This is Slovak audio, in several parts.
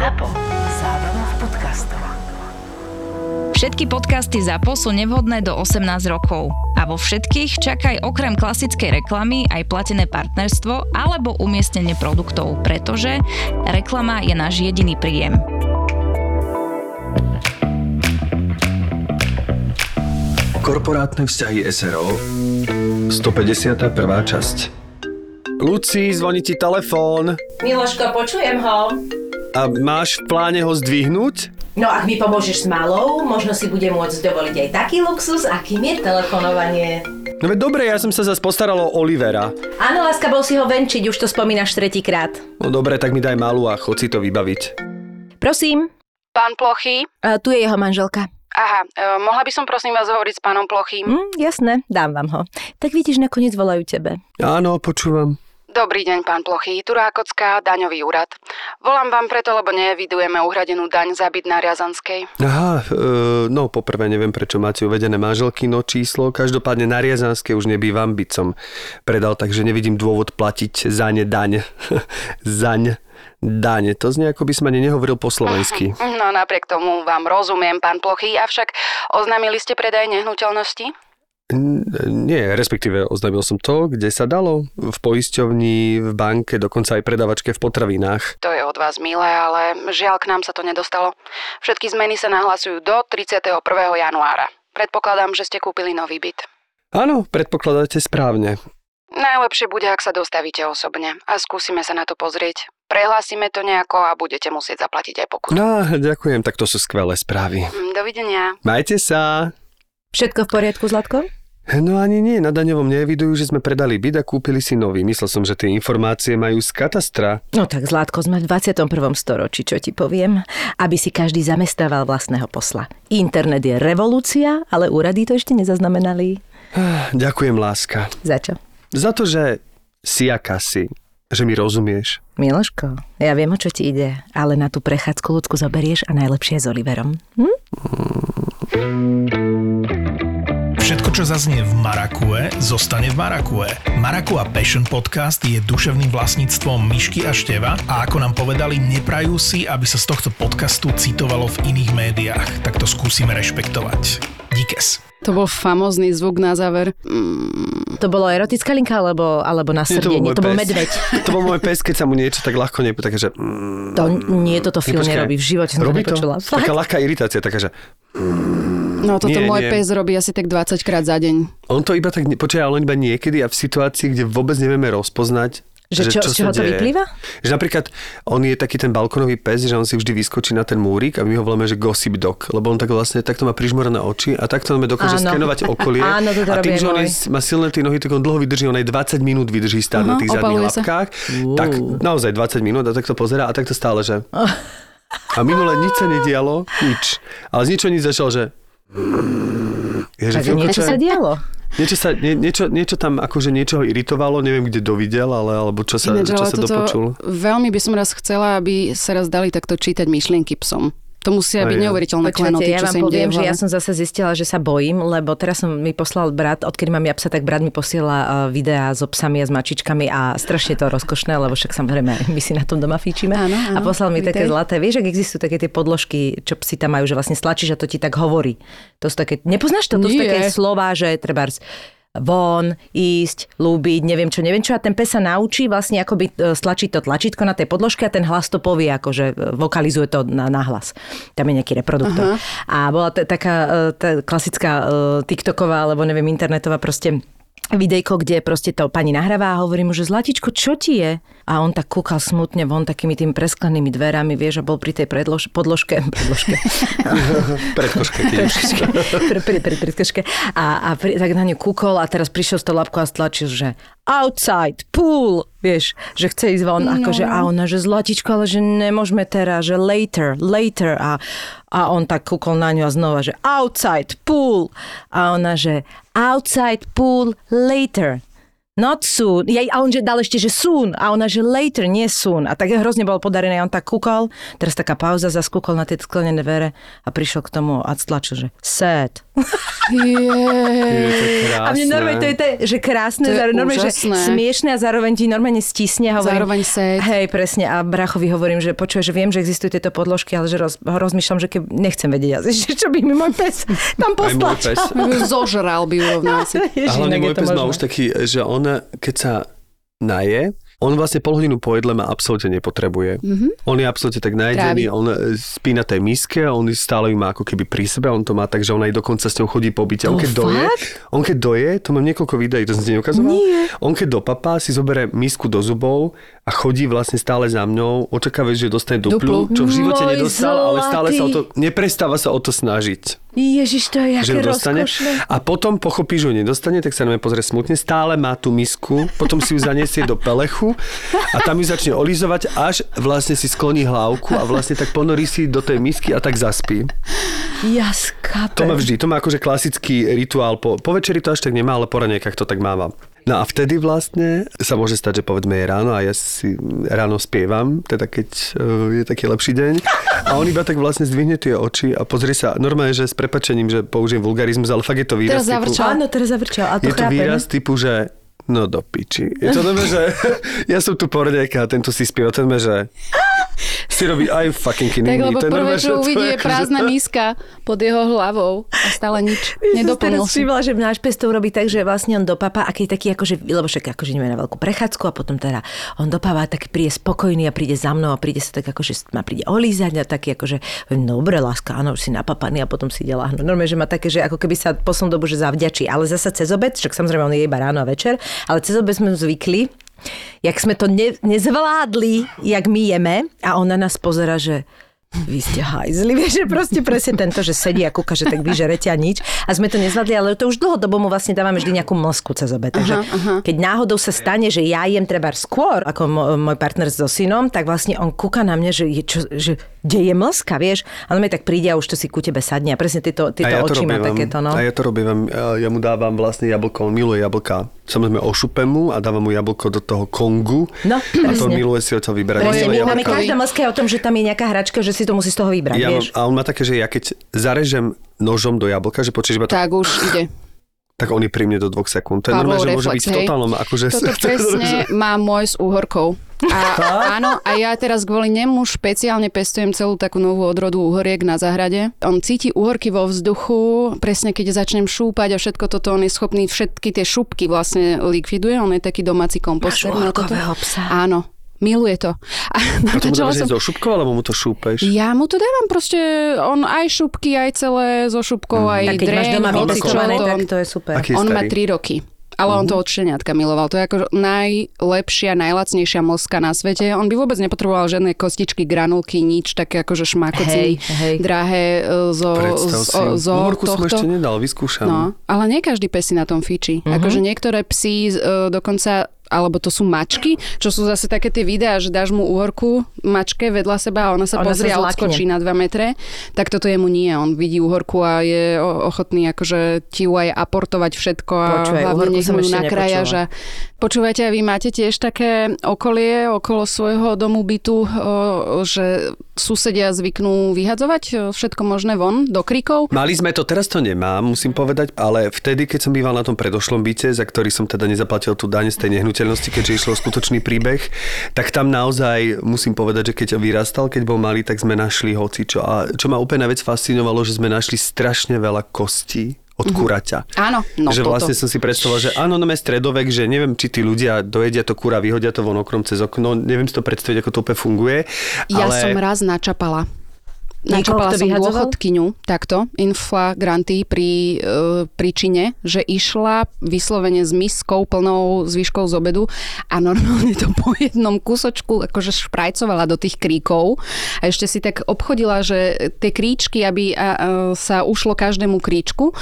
ZAPO. Zábrná v podcastov. Všetky podcasty ZAPO sú nevhodné do 18 rokov. A vo všetkých čakaj okrem klasickej reklamy aj platené partnerstvo alebo umiestnenie produktov, pretože reklama je náš jediný príjem. Korporátne vzťahy SRO 151. časť Luci, zvoní ti telefón Miloško, počujem ho. A máš v pláne ho zdvihnúť? No ak mi pomôžeš s malou, možno si bude môcť dovoliť aj taký luxus, akým je telefonovanie. No veď dobre, ja som sa zase postaral o Olivera. Áno, láska, bol si ho venčiť, už to spomínaš tretíkrát. No dobre, tak mi daj malú a chod si to vybaviť. Prosím, Pán Plochy? a tu je jeho manželka. Aha, e, mohla by som prosím vás hovoriť s pánom Plochým? Hm, jasné, dám vám ho. Tak vidíš, nakoniec volajú tebe. Áno, počúvam. Dobrý deň, pán Plochy. Tu Rákocká, daňový úrad. Volám vám preto, lebo neevidujeme uhradenú daň za byt na Riazanskej. Aha, e, no poprvé neviem, prečo máte uvedené manželkino číslo. Každopádne na Riazanskej už nebývam, byť som predal, takže nevidím dôvod platiť za ne daň. Zaň. Daň. To znie, ako by som ani nehovoril po slovensky. No napriek tomu vám rozumiem, pán Plochy, avšak oznámili ste predaj nehnuteľnosti? Nie, respektíve oznámil som to, kde sa dalo. V poisťovni, v banke, dokonca aj predavačke v potravinách. To je od vás milé, ale žiaľ k nám sa to nedostalo. Všetky zmeny sa nahlasujú do 31. januára. Predpokladám, že ste kúpili nový byt. Áno, predpokladáte správne. Najlepšie bude, ak sa dostavíte osobne a skúsime sa na to pozrieť. Prehlásime to nejako a budete musieť zaplatiť aj pokutu. No, ďakujem, tak to sú skvelé správy. Mm, Dovidenia. Majte sa. Všetko v poriadku, Zlatko? No ani nie, na daňovom neevidujú, že sme predali byt a kúpili si nový. Myslel som, že tie informácie majú z katastra. No tak, Zlatko, sme v 21. storočí, čo ti poviem. Aby si každý zamestával vlastného posla. Internet je revolúcia, ale úrady to ešte nezaznamenali. Ďakujem, láska. Za čo? Za to, že si aká si, že mi rozumieš. Miloško, ja viem, o čo ti ide, ale na tú prechádzku ľudku zoberieš a najlepšie s Oliverom. Hm? Všetko, čo zaznie v Marakue, zostane v Marakue. Marakua Passion Podcast je duševným vlastníctvom Myšky a Števa a ako nám povedali, neprajú si, aby sa z tohto podcastu citovalo v iných médiách. Tak to skúsime rešpektovať. Díkes. To bol famózny zvuk na záver. Mm, To bolo erotická linka alebo, alebo na Nie, srdenie? To bol pes. medveď. To bol môj pes, keď sa mu niečo tak ľahko nepie, takže... Mm, To nie, toto film nerobí. V živote to robí to? Taká ľahká iritácia, taká, že... No toto Nie, môj nie. pes robí asi tak 20 krát za deň. On to iba tak, ale on iba niekedy a v situácii, kde vôbec nevieme rozpoznať, Že čo, z čoho to deje. vyplýva? Že napríklad on je taký ten balkonový pes, že on si vždy vyskočí na ten múrik a my ho voláme, že gossip dog, lebo on tak vlastne takto má prižmorené oči a takto on dokáže Áno. skenovať okolie. Áno, toto a tým, že on je, má silné tie nohy, tak on dlho vydrží, on aj 20 minút vydrží stáť na Aha, tých zadných lapkách. Tak naozaj 20 minút a takto pozera a takto stále, že... A minule nič sa nedialo, nič. Ale z ničo nič začal, že... Je, že Takže niečo sa dialo. Niečo, sa, nie, niečo, niečo tam akože niečo ho iritovalo, neviem, kde dovidel, ale alebo čo sa, Ináč, čo ale sa toto dopočul. veľmi by som raz chcela, aby sa raz dali takto čítať myšlienky psom. To musia byť neuveriteľné Počúvate, klenoty, ja čo vám sa im poviem, že ja som zase zistila, že sa bojím, lebo teraz som mi poslal brat, odkedy mám ja psa, tak brat mi posiela uh, videá so psami a s mačičkami a strašne to rozkošné, lebo však samozrejme my si na tom doma fíčime. Áno, a áno, poslal mi také zlaté, vieš, ak existujú také tie podložky, čo psi tam majú, že vlastne stlačíš a to ti tak hovorí. To sú také, nepoznáš to? To sú Nie. také slova, že treba von, ísť, lúbiť, neviem čo, neviem čo. A ten pes sa naučí vlastne akoby e, stlačiť to tlačítko na tej podložke a ten hlas to povie, akože e, vokalizuje to na, na hlas. Tam je nejaký reproduktor. A bola t- taká e, tá klasická e, TikToková, alebo neviem, internetová proste videjko, kde proste to pani nahráva a hovorí mu, že Zlatičko, čo ti je? A on tak kúkal smutne von takými tými presklenými dverami, vieš, a bol pri tej predlož, podložke, predložke, Predkoške, keď už. pri, pri, pri, pri krške. A, a pri, tak na ňu kúkol a teraz prišiel s tou labkou a stlačil, že outside, pool, vieš, že chce ísť von, no. akože a ona, že zlatičko, ale že nemôžeme teraz, že later, later a, a on tak kúkol na ňu a znova, že outside, pool a ona, že outside, pool, later. Not soon. Jej, a on že dal ešte, že soon. A ona, že later, nie soon. A tak hrozne bol podarený. A on tak kúkal. Teraz taká pauza, zaskúkol na tie sklenené dvere a prišiel k tomu a stlačil, že sad. To A mne normálne to je, to, že krásne, To je zároveň, normálne, že smiešne a zároveň ti normálne stisne. a Hovorím, Zároveň sad. Hej, presne. A brachovi hovorím, že počuje, že viem, že existujú tieto podložky, ale že roz, rozmýšľam, že keď nechcem vedieť, že čo by mi môj pes tam poslačal. pes. Zožral by urovnal asi. A hlavne môj pes má už taký, že on, keď sa naje, on vlastne pol hodinu po jedle ma absolútne nepotrebuje. Mm-hmm. On je absolútne tak najedený, Trávi. on e, spí na tej miske, on stále ju má ako keby pri sebe, on to má tak, že on aj dokonca s ňou chodí po byte. On To keď doje, fakt? on keď doje, to mám niekoľko videí, to som ti neukazoval. Nie. On keď dopapá, si zoberie misku do zubov a chodí vlastne stále za mnou, očakáva, že dostane duplu, Duplu. čo v živote Môj nedostal, ale stále sa o to, zlatý. neprestáva sa o to snažiť Ježiš, to je že jaké rozkošné. A potom pochopí, že ju nedostane, tak sa na mňa pozrie smutne. Stále má tú misku, potom si ju zaniesie do pelechu a tam ju začne olizovať, až vlastne si skloní hlavku a vlastne tak ponorí si do tej misky a tak zaspí. Ja skápem. To má vždy, to má akože klasický rituál. Po, po večeri to až tak nemá, ale po raňajkách to tak máva. No a vtedy vlastne sa môže stať, že povedzme je ráno a ja si ráno spievam, teda keď uh, je taký lepší deň. A on iba tak vlastne zdvihne tie oči a pozrie sa, normálne, že s prepačením, že použijem vulgarizmus, ale fakt je to výraz Teraz zavrčal. Áno, teraz zavrčal. A to je to chápem. výraz typu, že no do piči. Je to nové, že ja som tu poradejka a tento si spieva, ten že si robí aj fucking kidding Tak lebo je prvé, čo uvidí, je akože- prázdna miska pod jeho hlavou a stále nič. Nedoplnil si. Všimla, že náš pes to urobí tak, že vlastne on dopapa, aký taký akože, lebo však akože ideme na veľkú prechádzku a potom teda on dopáva, tak príde spokojný a príde za mnou a príde sa tak akože ma príde olízať a taký akože, dobre, láska, áno, už si napapaný a potom si ide láhnuť. Normálne, že má také, že ako keby sa poslednú dobu, že zavďačí, ale zasa cez obed, však samozrejme on je iba ráno a večer, ale cez obed sme zvykli, jak sme to ne, nezvládli, jak my jeme a on na nás pozera, že vy ste hajzli, vieš, že proste presne tento, že sedí a kúka, že tak vyžerete a nič. A sme to nezvládli, ale to už dlhodobo mu vlastne dávame vždy nejakú mlsku cez obed. Takže aha, aha. keď náhodou sa stane, že ja jem treba skôr ako môj partner so synom, tak vlastne on kúka na mňa, že, je, čo, že kde je mlska, vieš? A on mi tak príde a už to si ku tebe sadne a presne tieto, ja to oči má takéto, no. A ja to robím, ja mu dávam vlastne jablko, on miluje jablka. Samozrejme ošupem mu a dávam mu jablko do toho kongu. No, a to miluje si odtiaľ vyberať. Presne, my máme každá mlska je o tom, že tam je nejaká hračka, že si to musí z toho vybrať, Ja mám, vieš? a on má také, že ja keď zarežem nožom do jablka, že počuješ iba to, Tak už ide. Tak on je pri mne do dvoch sekúnd. To je normálne, že môže byť v hej. totálnom, akože... Toto presne má môj s úhorkou. A, áno, a ja teraz kvôli nemu špeciálne pestujem celú takú novú odrodu uhoriek na zahrade. On cíti uhorky vo vzduchu, presne keď začnem šúpať a všetko toto, on je schopný všetky tie šupky vlastne likviduje, on je taký domáci komposter. uhorkového psa. Áno, miluje to. A, A to mu dávaš som- zo šupkou, alebo mu to šúpeš? ja mu to dávam proste, on aj šupky, aj celé so šupkou, aj Tak keď máš dreň, doma vypestované, to tak on- to je super. Aký je on má starý? 3 roky. Ale on to Mhm. od šteniatka miloval. To je ako najlepšia, najlacnejšia mlska na svete. On by vôbec nepotreboval žiadne kostičky, granulky, nič také akože šmakoci, Hej, hej. drahé e, zo, Predstav si. zo, zo Uhorku som tohto. ešte nedal, vyskúšam. No, ale nie každý pes si na tom fičí. Uh-huh. Akože niektoré psy e, dokonca alebo to sú mačky, čo sú zase také tie videá, že dáš mu úhorku mačke vedľa seba a ona sa Ona pozrie sa a odskočí na 2 metre, tak toto jemu nie. On vidí úhorku a je ochotný akože ti ju aj aportovať všetko a Počúvaj, hlavne nech mu nepočula. Že... Počúvajte, a vy máte tiež také okolie okolo svojho domu bytu, že susedia zvyknú vyhadzovať všetko možné von do krikov? Mali sme to, teraz to nemám, musím povedať, ale vtedy, keď som býval na tom predošlom byte, za ktorý som teda nezaplatil tú daň z tej nehnuteľnosti, keďže išlo skutočný príbeh, tak tam naozaj musím povedať, že keď vyrastal, keď bol malý, tak sme našli hocičo. A čo ma úplne najviac fascinovalo, že sme našli strašne veľa kostí od kuraťa. Áno, no že toto. vlastne som si predstavoval, že áno, no stredovek, že neviem, či tí ľudia dojedia to kura, vyhodia to von oknom cez okno, neviem si to predstaviť, ako to úplne funguje. Ja ale... som raz načapala. Kto som dôchodkyňu, takto, inflagranty pri e, príčine, že išla vyslovene s miskou plnou zvyškou z obedu a normálne to po jednom kúsočku akože šprajcovala do tých kríkov a ešte si tak obchodila, že tie kríčky, aby a, a, sa ušlo každému kríčku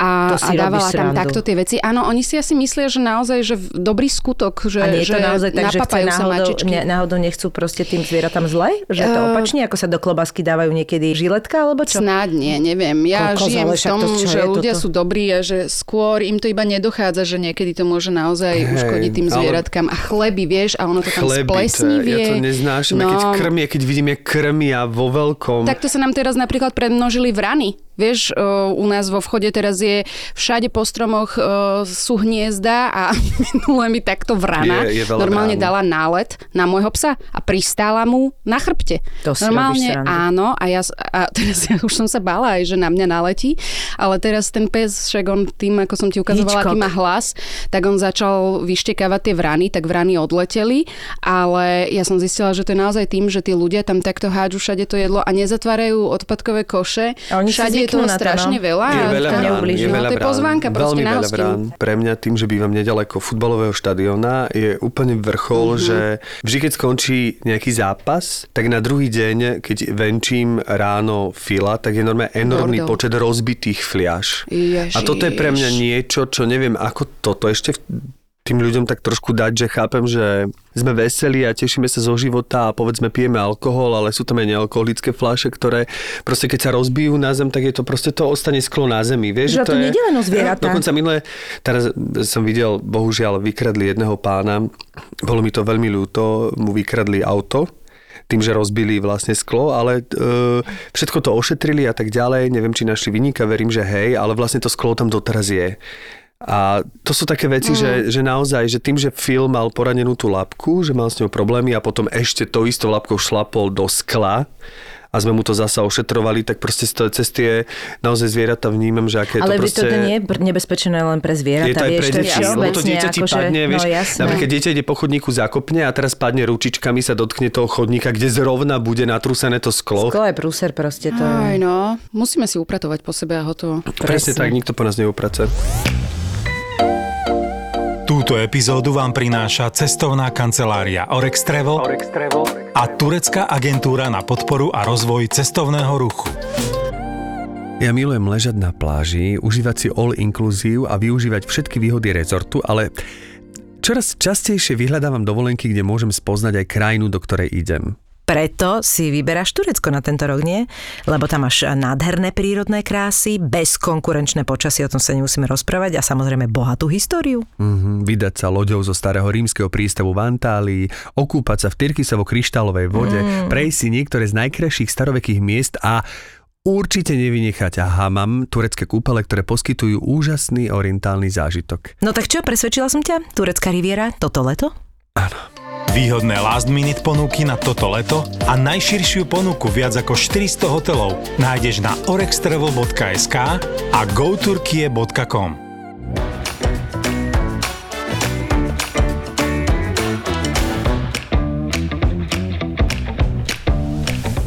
a, a dávala tam takto tie veci. Áno, oni si asi myslia, že naozaj, že dobrý skutok, že, A nie je že to naozaj tak, že chce náhodou, ne, náhodou nechcú proste tým zvieratám zle? Že to Eh, opačne, ako sa do klobásky dávajú niekedy žiletka alebo čo? Snáď nie, neviem. Ja Kokos, žijem ale v tom, to že ľudia toto? sú dobrí a že skôr im to iba nedochádza, že niekedy to môže naozaj Hej, uškodiť tým ale- zvieratkám. A chleby, vieš, a ono to tam Chleby, to je, splesnivie. ja to neznášam, no. keď krmie, keď vidíme krmia vo veľkom. Takto sa nám teraz napríklad predmnožili vrany. Vieš, o, u nás vo vchode teraz je všade po stromoch o, sú hniezda a minule mi takto vrana Je- je normálne vrán. dala nálet na môjho psa a pristála mu na chrbte. To normálne áno a ja a teraz ja už som sa bála aj, že na mňa naletí, ale teraz ten pes, však on tým, ako som ti ukazovala, aký Hitchcock. má hlas, tak on začal vyštekávať tie vrany, tak vrany odleteli, ale ja som zistila, že to je naozaj tým, že tí ľudia tam takto hádžu všade to jedlo a nezatvárajú odpadkové koše. A oni všade je zvyknú toho strašne no. veľa. Je veľa to brán, neublíži. je No, veľa to je brán. pozvánka Veľmi veľa hostinu. brán. Pre mňa tým, že bývam nedaleko futbalového štadióna, je úplne vrchol, Mhm. že vždy, keď skončí nejaký zápas, tak na druhý deň, keď venčím ráno fila, tak je normálne enormný Bordel. počet rozbitých fliaž. Ježiš. A toto je pre mňa niečo, čo neviem, ako toto ešte v- tým ľuďom tak trošku dať, že chápem, že sme veselí a tešíme sa zo života a povedzme pijeme alkohol, ale sú tam aj nealkoholické fľaše, ktoré proste keď sa rozbijú na zem, tak je to proste to ostane sklo na zemi. Vieš, Že to nejde len o zvieratá. Dokonca minule, teraz som videl, bohužiaľ, vykradli jedného pána, bolo mi to veľmi ľúto, mu vykradli auto, tým, že rozbili vlastne sklo, ale e, všetko to ošetrili a tak ďalej. Neviem, či našli vyníka, verím, že hej, ale vlastne to sklo tam doteraz je. A to sú také veci, mm. že, že naozaj, že tým, že Phil mal poranenú tú labku, že mal s ňou problémy a potom ešte to istou labkou šlapol do skla a sme mu to zasa ošetrovali, tak proste z toho- cez tie naozaj zvieratá vnímam, že aké je Ale to proste... to nie je nebezpečné len pre zvieratá, Je to aj vieš, pre to je deti, lebo to dieťa ti akože- padne, vieš, no jasné. napríklad dieťa ide po chodníku zakopne a teraz padne ručičkami, sa dotkne toho chodníka, kde zrovna bude natrúsené to sklo. Sklo je prúser proste, to Aj no, musíme si upratovať po sebe a hotovo. Presne tak, nikto po nás neuprace. Túto epizódu vám prináša cestovná kancelária Orex Travel, a turecká agentúra na podporu a rozvoj cestovného ruchu. Ja milujem ležať na pláži, užívať si all inclusive a využívať všetky výhody rezortu, ale čoraz častejšie vyhľadávam dovolenky, kde môžem spoznať aj krajinu, do ktorej idem. Preto si vyberáš Turecko na tento rok, nie? Lebo tam máš nádherné prírodné krásy, bezkonkurenčné počasie, o tom sa nemusíme rozprávať a samozrejme bohatú históriu. Mm-hmm, vydať sa loďou zo starého rímskeho prístavu v Antálii, okúpať sa v Tyrkisovo-kryštálovej vode, mm. prejsť si niektoré z najkrajších starovekých miest a určite nevynechať hamam, turecké kúpele, ktoré poskytujú úžasný orientálny zážitok. No tak čo, presvedčila som ťa? Turecká riviera toto leto? Výhodné last minute ponuky na toto leto a najširšiu ponuku viac ako 400 hotelov nájdeš na orextravel.sk a goturkie.com.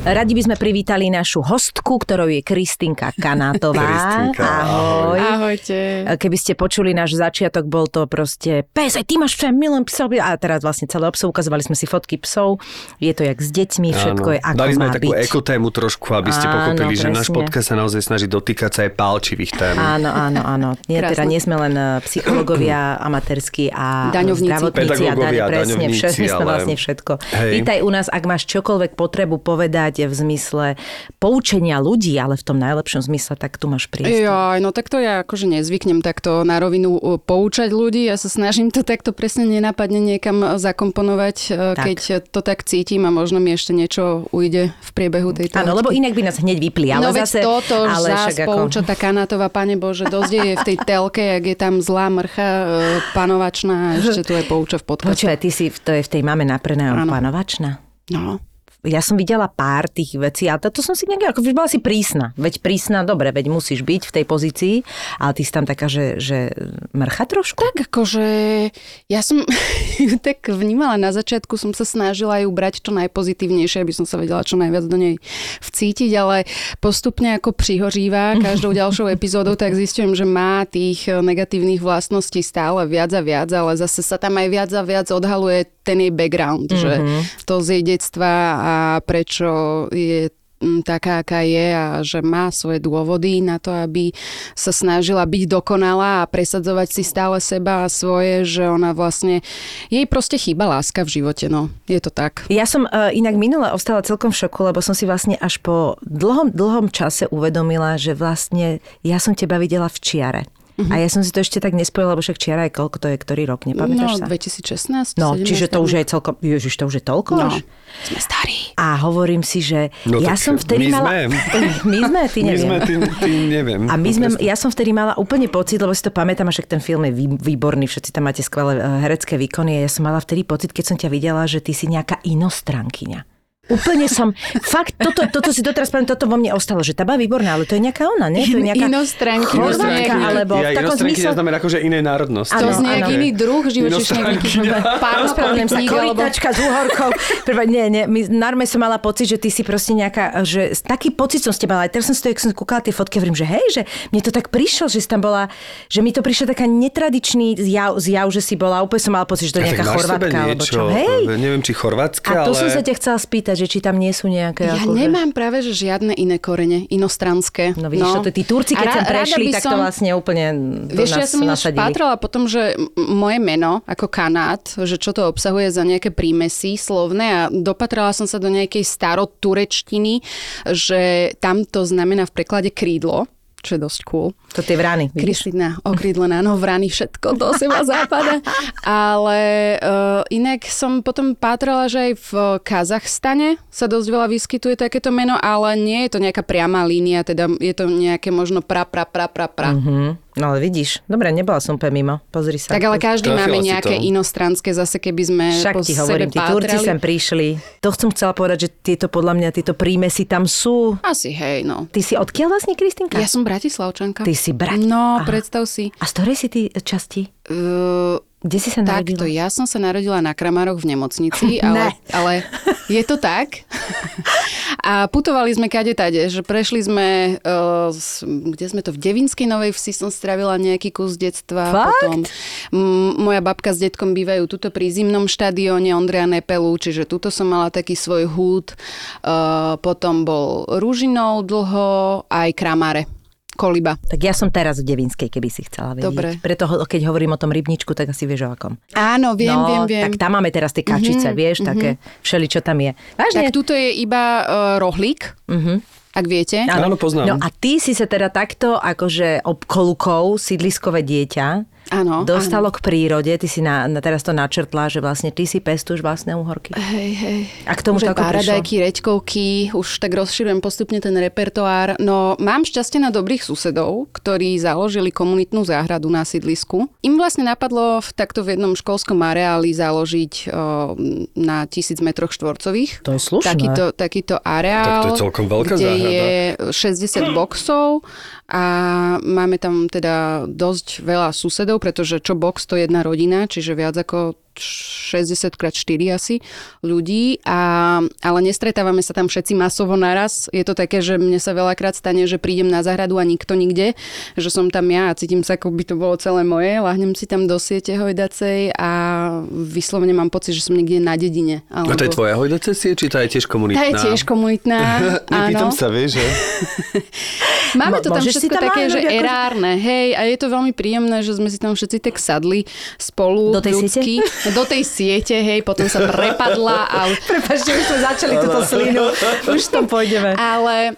Radi by sme privítali našu hostku, ktorou je Kristinka Kanátová. Kristinka, ahoj. Ahojte. Keby ste počuli náš začiatok, bol to proste pes, aj ty máš psa, milujem psov. A teraz vlastne celé obsov, ukazovali sme si fotky psov. Je to jak s deťmi, všetko je ako Dali sme má takú byť. ekotému trošku, aby ste Áno, pochopili, že náš presne. podcast sa naozaj snaží dotýkať sa aj pálčivých tém. Áno, áno, áno. Nie, Krásne. teda nie sme len eh, psychológovia amatérski a Daňovníci. zdravotníci a daň, presne, daňovníci, všetko, ale- vlastne všetko. Hej. Vítaj u nás, ak máš čokoľvek potrebu povedať v zmysle poučenia ľudí, ale v tom najlepšom zmysle, tak tu máš priestor. Joj, no tak to ja akože nezvyknem takto na rovinu uh, poučať ľudí. Ja sa snažím to takto presne nenápadne niekam zakomponovať, uh, Tak. keď to tak cítim a možno mi ešte niečo ujde v priebehu tejto Áno, lebo inak by nás hneď vypli, ale no zase... toto ale zás však ako- pouča tá kanátová, pane Bože, dosť je v tej telke, ak je tam zlá mrcha uh, panovačná ešte tu aj pouča v podcaste. Počúvaj, ty si, v- to je v tej máme naprená panovačná. No. Ja som videla pár tých vecí, ale to, som si nejak, ako bola si prísna. Veď prísna, dobre, veď musíš byť v tej pozícii, ale ty si tam taká, že, že mrcha trošku? Tak akože ja som ju tak vnímala na začiatku, som sa snažila ju brať čo najpozitívnejšie, aby som sa vedela čo najviac do nej vcítiť, ale postupne ako prihoříva každou ďalšou epizódou, tak zistujem, že má tých negatívnych vlastností stále viac a viac, ale zase sa tam aj viac a viac odhaluje ten jej background, mm-hmm. že to z jej detstva a prečo je taká, aká je a že má svoje dôvody na to, aby sa snažila byť dokonalá a presadzovať si stále seba a svoje, že ona vlastne, jej proste chýba láska v živote, no. Je to tak. Ja som uh, inak minule ostala celkom v šoku, lebo som si vlastne až po dlhom, dlhom čase uvedomila, že vlastne ja som teba videla v čiare. A ja som si to ešte tak nespojila, lebo však čiara je koľko to je, ktorý rok, nepamätáš No, sa? 2016. No, 17, čiže to už je celkom, ježiš, to už je toľko No, až? sme starí. A hovorím si, že No ja som vtedy my mala... sme. My sme, ty My neviem. sme, ty, ty neviem. A my sme, ja som vtedy mala úplne pocit, lebo si to pamätám, a však ten film je vý- výborný, všetci tam máte skvelé eh, herecké výkony a ja som mala vtedy pocit, keď som ťa videla, že ty si nejaká inostrankyňa. Úplne som, fakt, toto, toto si doteraz poviem, toto vo mne ostalo, že tá výborná, ale to je nejaká ona, nie? To je nejaká Inostranky. Chorvátka, alebo v ja, takom inostranky zmysle... znamená akože iné národnosti. To Áno, z nejaký iný druh Inostrankyňa. Ospravedlňujem sa, koritačka s úhorkou. Preba, nie, nie, my, narme som mala pocit, že ty si proste nejaká, že taký pocit som s teba mala. Aj teraz som si to, jak som kúkala tie fotky, hovorím, že hej, že mne to tak prišlo, že si tam bola, že mi to prišlo taká netradičný zjav, zjav že si bola, úplne som mala pocit, že to je nejaká v chorvátka, alebo čo. Hej, Neviem, či chorvátska, a to ale... som sa ťa chcela spýtať, že či tam nie sú nejaké... Ja akože- nemám práve, že žiadne iné korene, inostranské. No vidíš, no. to tí Turci, keď sem ra- prešli, tak to vlastne úplne do Vieš, nás ja som ináč pátrala potom, že moje meno ako kanát, že čo to obsahuje za nejaké prímesy slovné a dopatrala som sa do nejakej staroturečtiny, že tam to znamená v preklade krídlo, čo je dosť cool. To tie vrany? Kryslina, okrídlená, no vrany, všetko do seba západa. Ale uh, inak som potom pátrala, že aj v Kazachstane sa dosť veľa vyskytuje takéto meno, ale nie je to nejaká priama línia, teda je to nejaké možno pra, pra, pra, pra, pra. Mhm. No ale vidíš, dobre, nebola som úplne mimo, pozri sa. Tak ale každý Trafila máme nejaké to. inostranské, zase keby sme Však po ti sebe hovorím, tí Turci sem prišli. To som chcela povedať, že tieto podľa mňa, tieto prímesy tam sú. Asi hej, no. Ty si odkiaľ vlastne, Kristinka? Ja som Bratislavčanka. Ty si Brati- No, Aha. predstav si. A z ktorej si ty časti? Uh, Kde si sa Takto, narodila? ja som sa narodila na Kramároch v nemocnici, ale, ale je to tak. A putovali sme kade tade, že prešli sme, uh, kde sme to, v Devinskej Novej Vsi som stravila nejaký kus detstva. Fakt? Potom m, moja babka s detkom bývajú tuto pri zimnom štadióne Ondreja Nepelu, čiže tuto som mala taký svoj húd. Uh, potom bol Ružinov dlho, aj Kramáre. Koliba. Tak ja som teraz v Devinskej, keby si chcela vedieť. Dobre. Preto, keď hovorím o tom rybničku, tak asi vieš o akom. Áno, viem, no, viem, viem. tak tam máme teraz tie kačice, mm-hmm, vieš, také všeli, čo tam je. Vážne? Tak tuto je iba uh, rohlík, Mhm. ak viete. Áno, poznám. No a ty si sa teda takto, akože obkolukou, sídliskové dieťa, Áno, dostalo k prírode, ty si na, na, teraz to načrtla, že vlastne ty si pestuješ vlastné uhorky. Hej, hej. A k tomu Už to ako prišlo? paradajky, reďkovky, už tak rozširujem postupne ten repertoár. No mám šťastie na dobrých susedov, ktorí založili komunitnú záhradu na sídlisku. Im vlastne napadlo v, takto v jednom školskom areáli založiť o, na tisíc metroch štvorcových. To je slušné. Takýto, takýto areál, Tak to je celkom veľká kde záhrada. je 60 boxov a máme tam teda dosť veľa susedov, pretože čo box to je jedna rodina, čiže viac ako 60 x 4 asi ľudí, a, ale nestretávame sa tam všetci masovo naraz. Je to také, že mne sa veľakrát stane, že prídem na záhradu a nikto nikde, že som tam ja a cítim sa, ako by to bolo celé moje, lahnem si tam do siete hojdacej a vyslovene mám pocit, že som niekde na dedine. A to je tvoja hojdacesie, či tá je tiež komunitná? Tá je tiež komunitná, Nepýtam áno. sa, vieš, že? Máme to tam môžeš všetko tam také, že akože- erárne, hej, a je to veľmi príjemné, že sme si tam všetci tak sadli spolu Do tej ľudsky, do tej siete, hej, potom sa prepadla a Prepačte, už sme začali túto slinu. Už tam pôjdeme. ale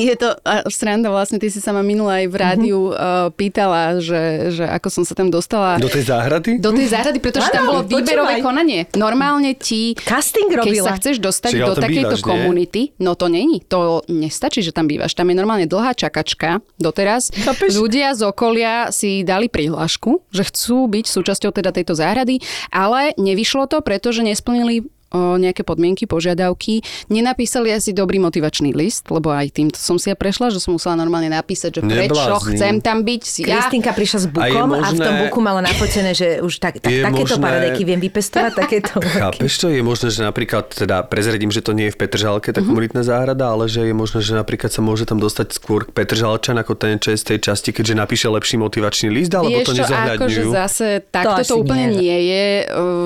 je to sranda, vlastne ty si sa ma minula aj v rádiu Mhm. uh, pýtala, že, že ako som sa tam dostala Do tej záhrady? do tej záhrady, pretože tam bolo výberové počúvaj. konanie. Normálne ti, Casting keď robila. sa chceš dostať Čiže do takejto bývaš, nie? komunity, no to není, to nestačí, že tam bývaš. Tam je normálne dlhá čakačka doteraz. Chápeš? Ľudia z okolia si dali prihlášku, že chcú byť súčasťou teda tejto záhrady, ale nevyšlo to, pretože nesplnili o nejaké podmienky, požiadavky. Nenapísali asi dobrý motivačný list, lebo aj týmto som si ja prešla, že som musela normálne napísať, že prečo Neblázni. chcem tam byť. Ja Kristinka prišla s bukom A je a, v možné- tom buku mala nafotené, že už tak, tak, takéto možné- paradajky viem vypestovať, takéto. Chápeš to? Je možné, že napríklad, teda prezradím, že to nie je v Petržalke, tá komunitná záhrada, ale že je možné, že napríklad sa môže tam dostať skôr Petržalčan ako ten, čo je z tej časti, keďže napíše lepší motivačný list, alebo to čo, akože nezohľadňujú. zase takto asi to, úplne nie. nie je.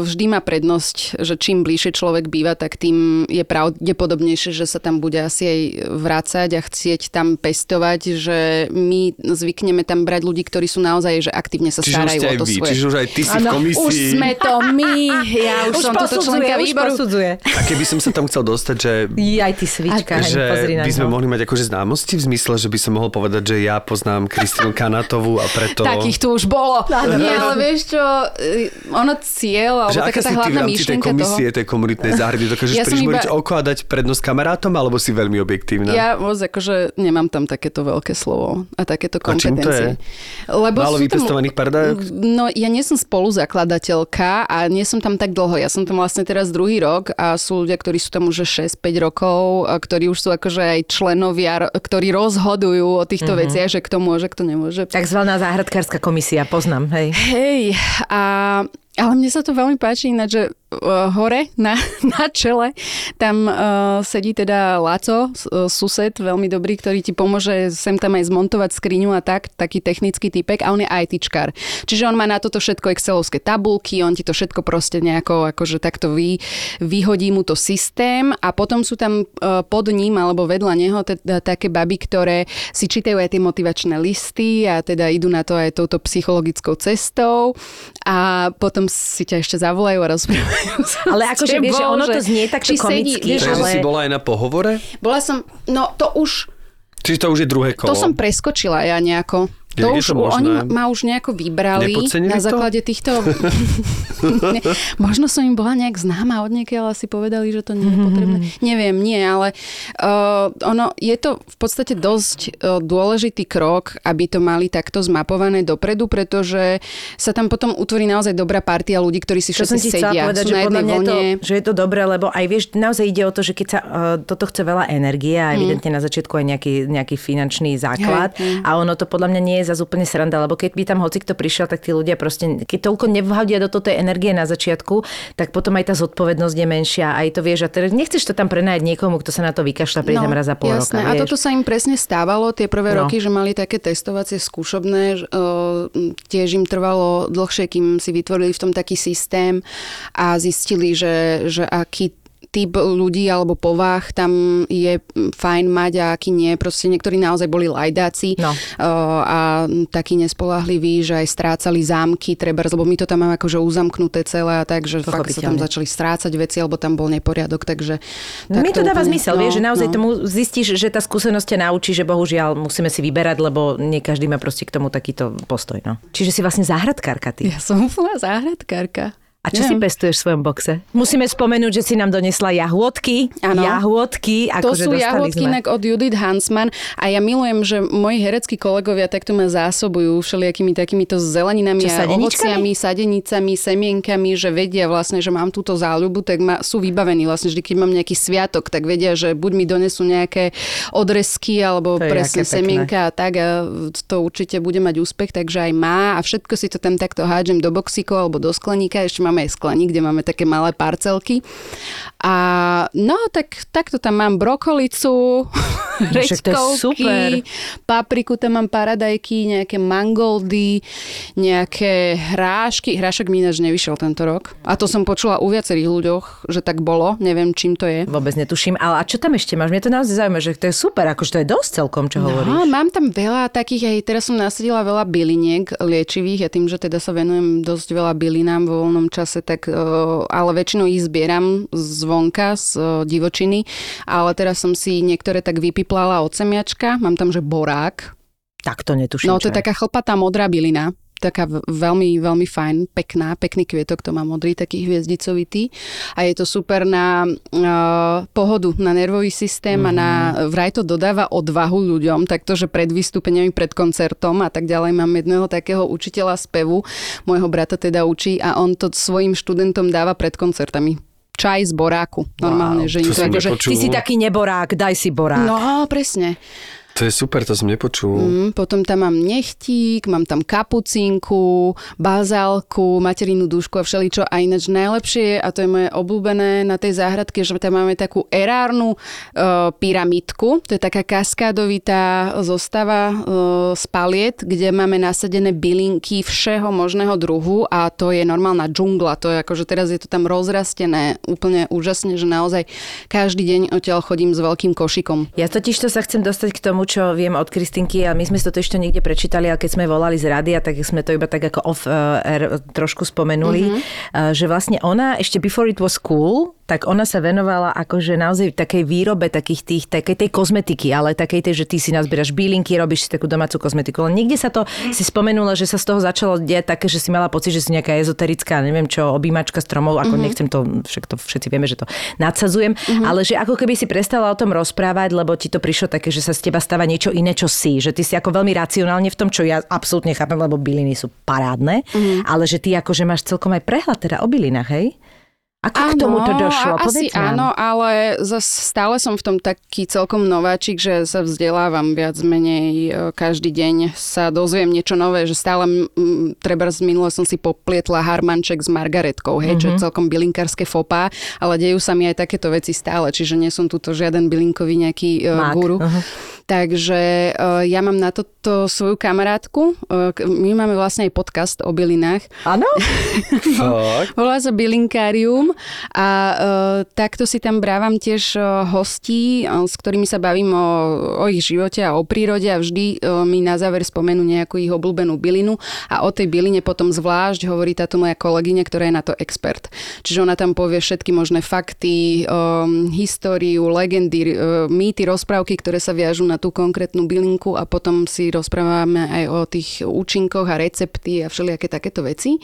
Vždy má prednosť, že čím bližšie dlhšie človek býva, tak tým je pravdepodobnejšie, že sa tam bude asi aj vrácať a chcieť tam pestovať, že my zvykneme tam brať ľudí, ktorí sú naozaj, že aktívne sa Čiže starajú o aj to vy, svoje. čiže už aj ty si v Áno, komisii. Už sme to my, ja už, Už som toto členka výboru. posudzuje. A keby som sa tam chcel dostať, že Jaj, ty svička, že pozri na by sme mohli mať akože známosti v zmysle, že by som mohol povedať, že ja poznám Kristínu Kanatovú a preto... Takých tu už bolo. Nie, ale vieš čo, e, ono cieľ, alebo taká aká tá v hlavná tej myšlienka komisie, toho. tej komunitnej záhrady, dokážeš Ja prižmoriť iba- oko a dať prednosť kamarátom, alebo si veľmi objektívna? Ja moc akože nemám tam takéto veľké slovo a takéto A čím to kompetencie. Lebo Málo vypestovaných pardajok? No ja nie som spoluzakladateľka a nie som tam tak dlho. Ja som tam vlastne teraz druhý rok a sú ľudia, ktorí sú tam už 6-5 rokov, a ktorí už sú akože aj členovia, ktorí rozhodujú o týchto mm-hmm. veciach, že kto môže, kto nemôže. Takzvaná záhradkárska komisia, poznám, hej. Hej, a, ale mne sa to veľmi páči, ináč, že uh, hore na, na čele tam uh, sedí teda Laco, uh, sused, veľmi dobrý, ktorý ti pomôže sem tam aj zmontovať skriňu a tak, taký technický typek a on je ITčkar. Čiže on má na toto všetko excelovské tabulky, on ti to všetko proste nejako akože takto vy, vyhodí mu to systém a potom sú tam uh, pod ním alebo vedľa neho teda také baby, ktoré si čítajú aj tie motivačné listy a teda idú na to aj touto psychologickou cestou a potom si ťa ešte zavolajú a rozprávajú sa Ale akože, vieš, že ono to znie takto sedí- komicky, vieš, Takže ale- si bola aj na pohovore? Bola som, no to už, Čiže to už je druhé kolo? to som preskočila ja nejako. To je už to možné? oni ma už nejako vybrali Nepodcenili na to? základe týchto... Ne, Možno som im bola nejak známa od niekiaľ, ale si povedali, že to nie je potrebné. Neviem, nie, ale uh, ono, je to v podstate dosť uh, dôležitý krok, aby to mali takto zmapované dopredu, pretože sa tam potom utvorí naozaj dobrá partia ľudí, ktorí si všetci sedia, povedať, sú že na podľa mňa je to, že je to dobré, lebo aj vieš, naozaj ide o to, že keď sa uh, toto chce veľa energie a evidentne na začiatku aj nejaký, nejaký finančný základ hej. a ono to podľa mňa nie je zase úplne sranda, lebo keď by tam hoci kto prišiel, tak tí ľudia proste, keď toľko nevhodia do tej energie na začiatku, tak potom aj tá zodpovednosť je menšia, aj to vieš, a teraz nechceš to tam prenajať niekomu, kto sa na to vykašľa, príde tam raz za pol No, jasné. roka. A vieš. toto sa im presne stávalo tie prvé No. roky, že mali také testovacie skúšobné, uh, tiež im trvalo dlhšie, kým si vytvorili v tom taký systém a zistili, že, že aký typ ľudí alebo povah tam je fajn mať a aký nie. Proste niektorí naozaj boli lajdáci No. a takí nespolahliví, že aj strácali zámky, treba, lebo my to tam máme akože uzamknuté celé a tak, že fakt sa tam začali strácať veci, alebo tam bol neporiadok, takže... No, mi to dáva úplne- zmysel, vieš, že naozaj tomu zistíš, že tá skúsenosť ťa naučí, že bohužiaľ musíme si vyberať, lebo nie každý má proste k tomu takýto postoj. No. Čiže si vlastne záhradkárka ty. Ja som úplná záhradkárka. A čo si Neviem. pestuješ v svojom boxe? Musíme spomenúť, že si nám donesla jahôdky. Áno. Jahôdky. To akože sú sme. inak od Judith Hansman a ja milujem, že moji hereckí kolegovia takto ma zásobujú všelijakými takýmito zeleninami Čo, a ovociami, sadenicami, semienkami, že vedia vlastne, že mám túto záľubu, tak ma, sú vybavení vlastne, vždy keď mám nejaký sviatok, tak vedia, že buď mi donesú nejaké odresky alebo To presne semienka a tak a to určite bude mať úspech, takže aj má a všetko si to tam takto hádžem do boxíkov alebo do skleníka, ešte máme aj skleník, kde máme také malé parcelky. A no, tak takto tam mám brokolicu, No rečkovky, papriku tam mám paradajky, nejaké mangoldy, nejaké hrášky. Hrášok mi ináč nevyšiel tento rok. A to som počula u viacerých ľuďoch, že tak bolo. Neviem, čím to je. Vôbec netuším. Ale a čo tam ešte máš? Mňa to naozaj zaujíma, že to je super, akože to je dosť celkom, čo hovoríš. No, mám tam veľa takých, aj teraz som nasadila veľa byliniek liečivých a tým, že teda sa venujem dosť veľa bylinám vo voľnom čase, tak, eh, ale väčšinou ich zbieram zvonka, z eh, divočiny, ale teraz som si niektoré tak vypiplala od semiačka, mám tam, že borák, Tak to netuším. no to je taká chlpatá modrá bylina, taká veľmi, veľmi fajn, pekná, pekný kvietok, to má modrý, taký hviezdicovitý a je to super na uh, pohodu, na nervový systém mm-hmm. a na, vraj to dodáva odvahu ľuďom, takto, že pred vystúpeniami, pred koncertom a tak ďalej. Mám jedného takého učiteľa spevu, môjho brata teda učí a on to svojim študentom dáva pred koncertami. Čaj z boráku. Normálne, Wow, že im to akože... Ty si taký neborák, daj si borák. No, presne. To je super, to som nepočul. Mm, potom tam mám nechtík, mám tam kapucinku, bazálku, materinú dušku a všeličo. A ináč najlepšie, a to je moje obľúbené na tej záhradke, že tam máme takú erárnu e, pyramidku. To je taká kaskádovitá zostava e, z paliet, kde máme nasadené bylinky všeho možného druhu a to je normálna džungla. To je ako, že teraz je to tam rozrastené úplne úžasne, že naozaj každý deň odtiaľ chodím s veľkým košikom. Ja totiž to sa chcem dostať k tomu, čo viem od Kristinky a my sme to ešte niekde prečítali, ale keď sme volali z rádia, tak sme to iba tak ako off uh, air trošku spomenuli, mm-hmm. že vlastne ona ešte before it was cool, tak ona sa venovala akože naozaj takej výrobe takých tých, takej tej kozmetiky, ale takej tej, že ty si nazbieraš bylinky, robíš si takú domácu kozmetiku. Len niekde sa to si spomenula, že sa z toho začalo diať také, že si mala pocit, že si nejaká ezoterická, neviem čo, objímačka stromov, ako mm-hmm. nechcem to, však to všetci vieme, že to nadsazujem, mm-hmm. ale že ako keby si prestala o tom rozprávať, lebo ti to prišlo také, že sa z teba stáva niečo iné, čo si, že ty si ako veľmi racionálne v tom, čo ja absolútne chápem, lebo byliny sú parádne, mm-hmm. ale že ty akože máš celkom aj prehľad teda o bylinách, hej? Ako áno, k tomu to došlo? Asi Povedz nám. áno, ale zase stále som v tom taký celkom nováčik, že sa vzdelávam viac menej e, každý deň sa dozviem niečo nové, že stále m, treba z minule som si poplietla harmanček s margaretkou, hej, mm-hmm. čo je Mhm. celkom bylinkárske fopá, ale dejú sa mi aj takéto veci stále, čiže nie som tuto žiaden bylinkový nejaký uh, guru. aha. Takže uh, ja mám na toto svoju kamarátku, k- my máme vlastne aj podcast o bylinách, Áno? Volá sa Bylinkárium a uh, takto si tam brávam tiež hostí, s ktorými sa bavím o, o ich živote a o prírode a vždy mi na záver spomenú nejakú ich obľúbenú bylinu a o tej byline potom zvlášť hovorí táto moja kolegyňa, ktorá je na to expert. Čiže ona tam povie všetky možné fakty, um, históriu, legendy, uh, mýty, rozprávky, ktoré sa viažú na tú konkrétnu bylinku a potom si rozprávame aj o tých účinkoch a recepty a všelijaké takéto veci.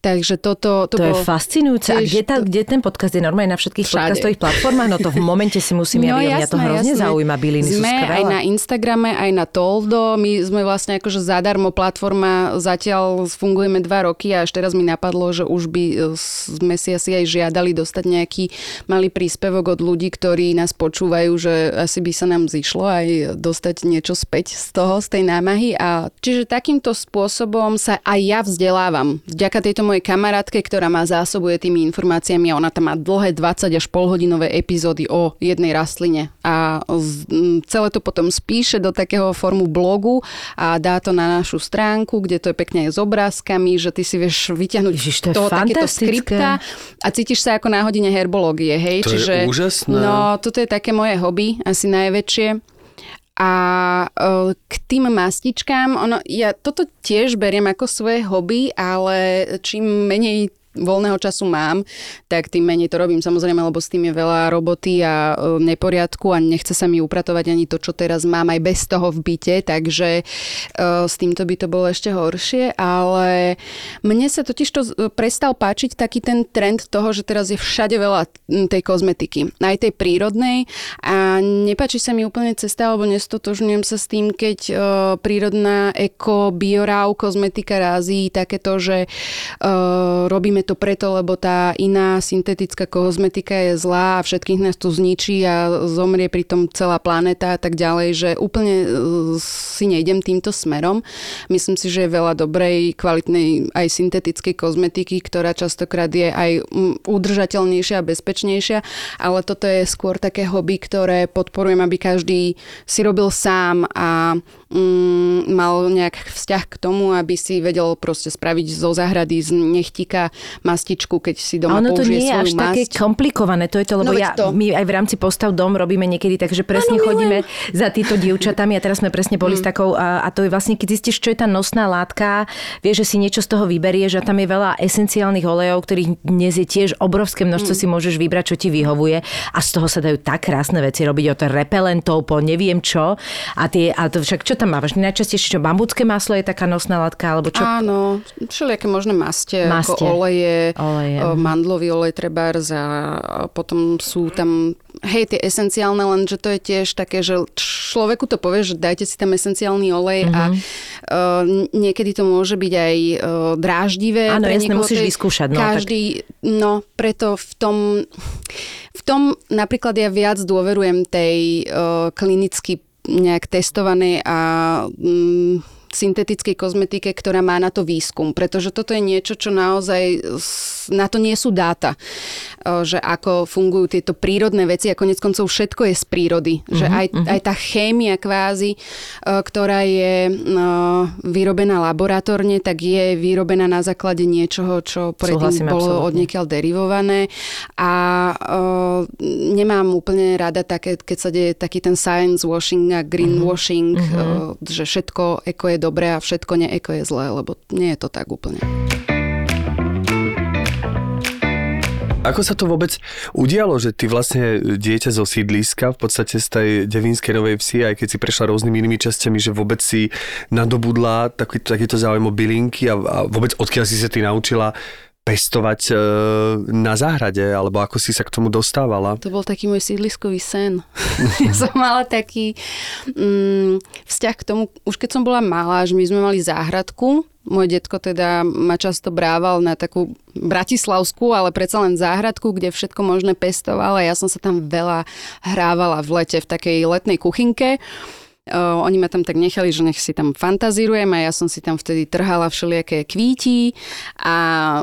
Takže toto... To, To je bolo fascinujúce. A tiež kde, tá, kde ten podcast je normálne na všetkých Všade. podcastových platformách? No to v momente si musím ja vidieť. Mňa to hrozne zaujíma. Byliny sú Sme skvelé. aj na Instagrame, aj na Toldo. My sme vlastne akože zadarmo platforma, zatiaľ fungujeme dva roky a až teraz mi napadlo, že už by e, sme si asi aj žiadali dostať nejaký malý príspevok od ľudí, ktorí nás počúvajú, že asi by sa nám zišlo aj dostať niečo späť z toho, z tej námahy. A čiže takýmto spôsobom sa aj ja vzdelávam. Vďaka tejto mojej kamarátke, ktorá ma zásobuje tými informáciami a ona tam má dlhé 20 až polhodinové epizódy o jednej rastline a celé to potom spíše do takého formu blogu a dá to na našu stránku, kde to je pekne aj s obrázkami, že ty si vieš vyťahnuť Ježiš, to je toho takéto skripta a cítiš sa ako na hodine herbológie, hej? To je Čiže, úžasné. No, toto je také moje hobby, asi najväčšie. A e, k tým mastičkám, ono, ja toto tiež beriem ako svoje hobby, ale čím menej voľného času mám, tak tým menej to robím samozrejme, lebo s tým je veľa roboty a e, neporiadku a nechce sa mi upratovať ani to, čo teraz mám aj bez toho v byte, takže e, s týmto by to bolo ešte horšie, ale mne sa totiž to e, prestal páčiť taký ten trend toho, že teraz je všade veľa tej kozmetiky, aj tej prírodnej a nepáči sa mi úplne cesta, alebo nestotožňujem sa s tým, keď prírodná eko, bioráv, kozmetika rází takéto, že e, robíme to preto, lebo tá iná syntetická kozmetika je zlá a všetkých nás tu zničí a zomrie pritom celá planéta a tak ďalej, že úplne e, si nejdem týmto smerom. Myslím si, že je veľa dobrej, kvalitnej aj syntetickej kozmetiky, ktorá častokrát je aj udržateľnejšia a bezpečnejšia, ale toto je skôr také hobby, ktoré podporujem, aby každý si robil sám a mm, mal nejak vzťah k tomu, aby si vedel proste spraviť zo záhrady z nechtika mastičku, keď si A doma ono to nie je až svoju také masť. komplikované, to je to, lebo No ja, to. my aj v rámci postav dom robíme niekedy tak, že presne Áno, chodíme za týmto dievčatami a teraz sme presne boli s takou, a, a to je vlastne, keď zistíš, čo je tá nosná látka, vieš, že si niečo z toho vyberie, že tam je veľa esenciálnych olejov, ktorých dnes je tiež obrovské množstvo, si môžeš vybrať, čo ti vyhovuje a z toho sa dajú tak krásne veci robiť od repelentov po neviem čo a tie, a to však čo tam máš? Najčastejšie čo, bambucké maslo je taká nosná látka, alebo čo? Áno, všelijaké možné maste, Mastie. ako oleje, Oleje, o, mhm. mandlový olej trebárs a a potom sú tam, hej, tie esenciálne, len že to je tiež také, že človeku to povie, že dajte si tam esenciálny olej a Mhm. uh, niekedy to môže byť aj uh, dráždivé. Áno, niekoho musíš vyskúšať, no, tak- Každý, no, preto v tom, v tom napríklad ja viac dôverujem tej uh, klinicky nejak testovanej a mm, syntetickej kozmetike, ktorá má na to výskum, pretože toto je niečo, čo naozaj, na to nie sú dáta, že ako fungujú tieto prírodné veci a konec koncov všetko je z prírody, mm-hmm, že aj, mm-hmm. aj tá chémia kvázi, ktorá je vyrobená laboratórne, tak je vyrobená na základe niečoho, čo predtým bolo odniekiaľ derivované a nemám úplne rada také, keď sa deje taký ten science washing a greenwashing, mm-hmm. že všetko eko je dobré a všetko neeko je zlé, lebo nie je to tak úplne. Ako sa to vôbec udialo, že ty vlastne dieťa zo sídliska, v podstate z tej Devínskej Novej Vsi, aj keď si prešla rôznymi inými časťami, že vôbec si nadobudla taký, záujem o bylinky a, a vôbec odkiaľ si sa ty naučila pestovať e, na záhrade, alebo ako si sa k tomu dostávala? To bol taký môj sídliskový sen. ja som mala taký mm, vzťah k tomu, už keď som bola malá, že my sme mali záhradku, môj detko teda ma často brával na takú bratislavskú, ale predsa len záhradku, kde všetko možné pestoval ja som sa tam veľa hrávala v lete v takej letnej kuchynke Uh, oni ma tam tak nechali, že nech si tam fantazírujem a ja som si tam vtedy trhala všelijaké kvíti a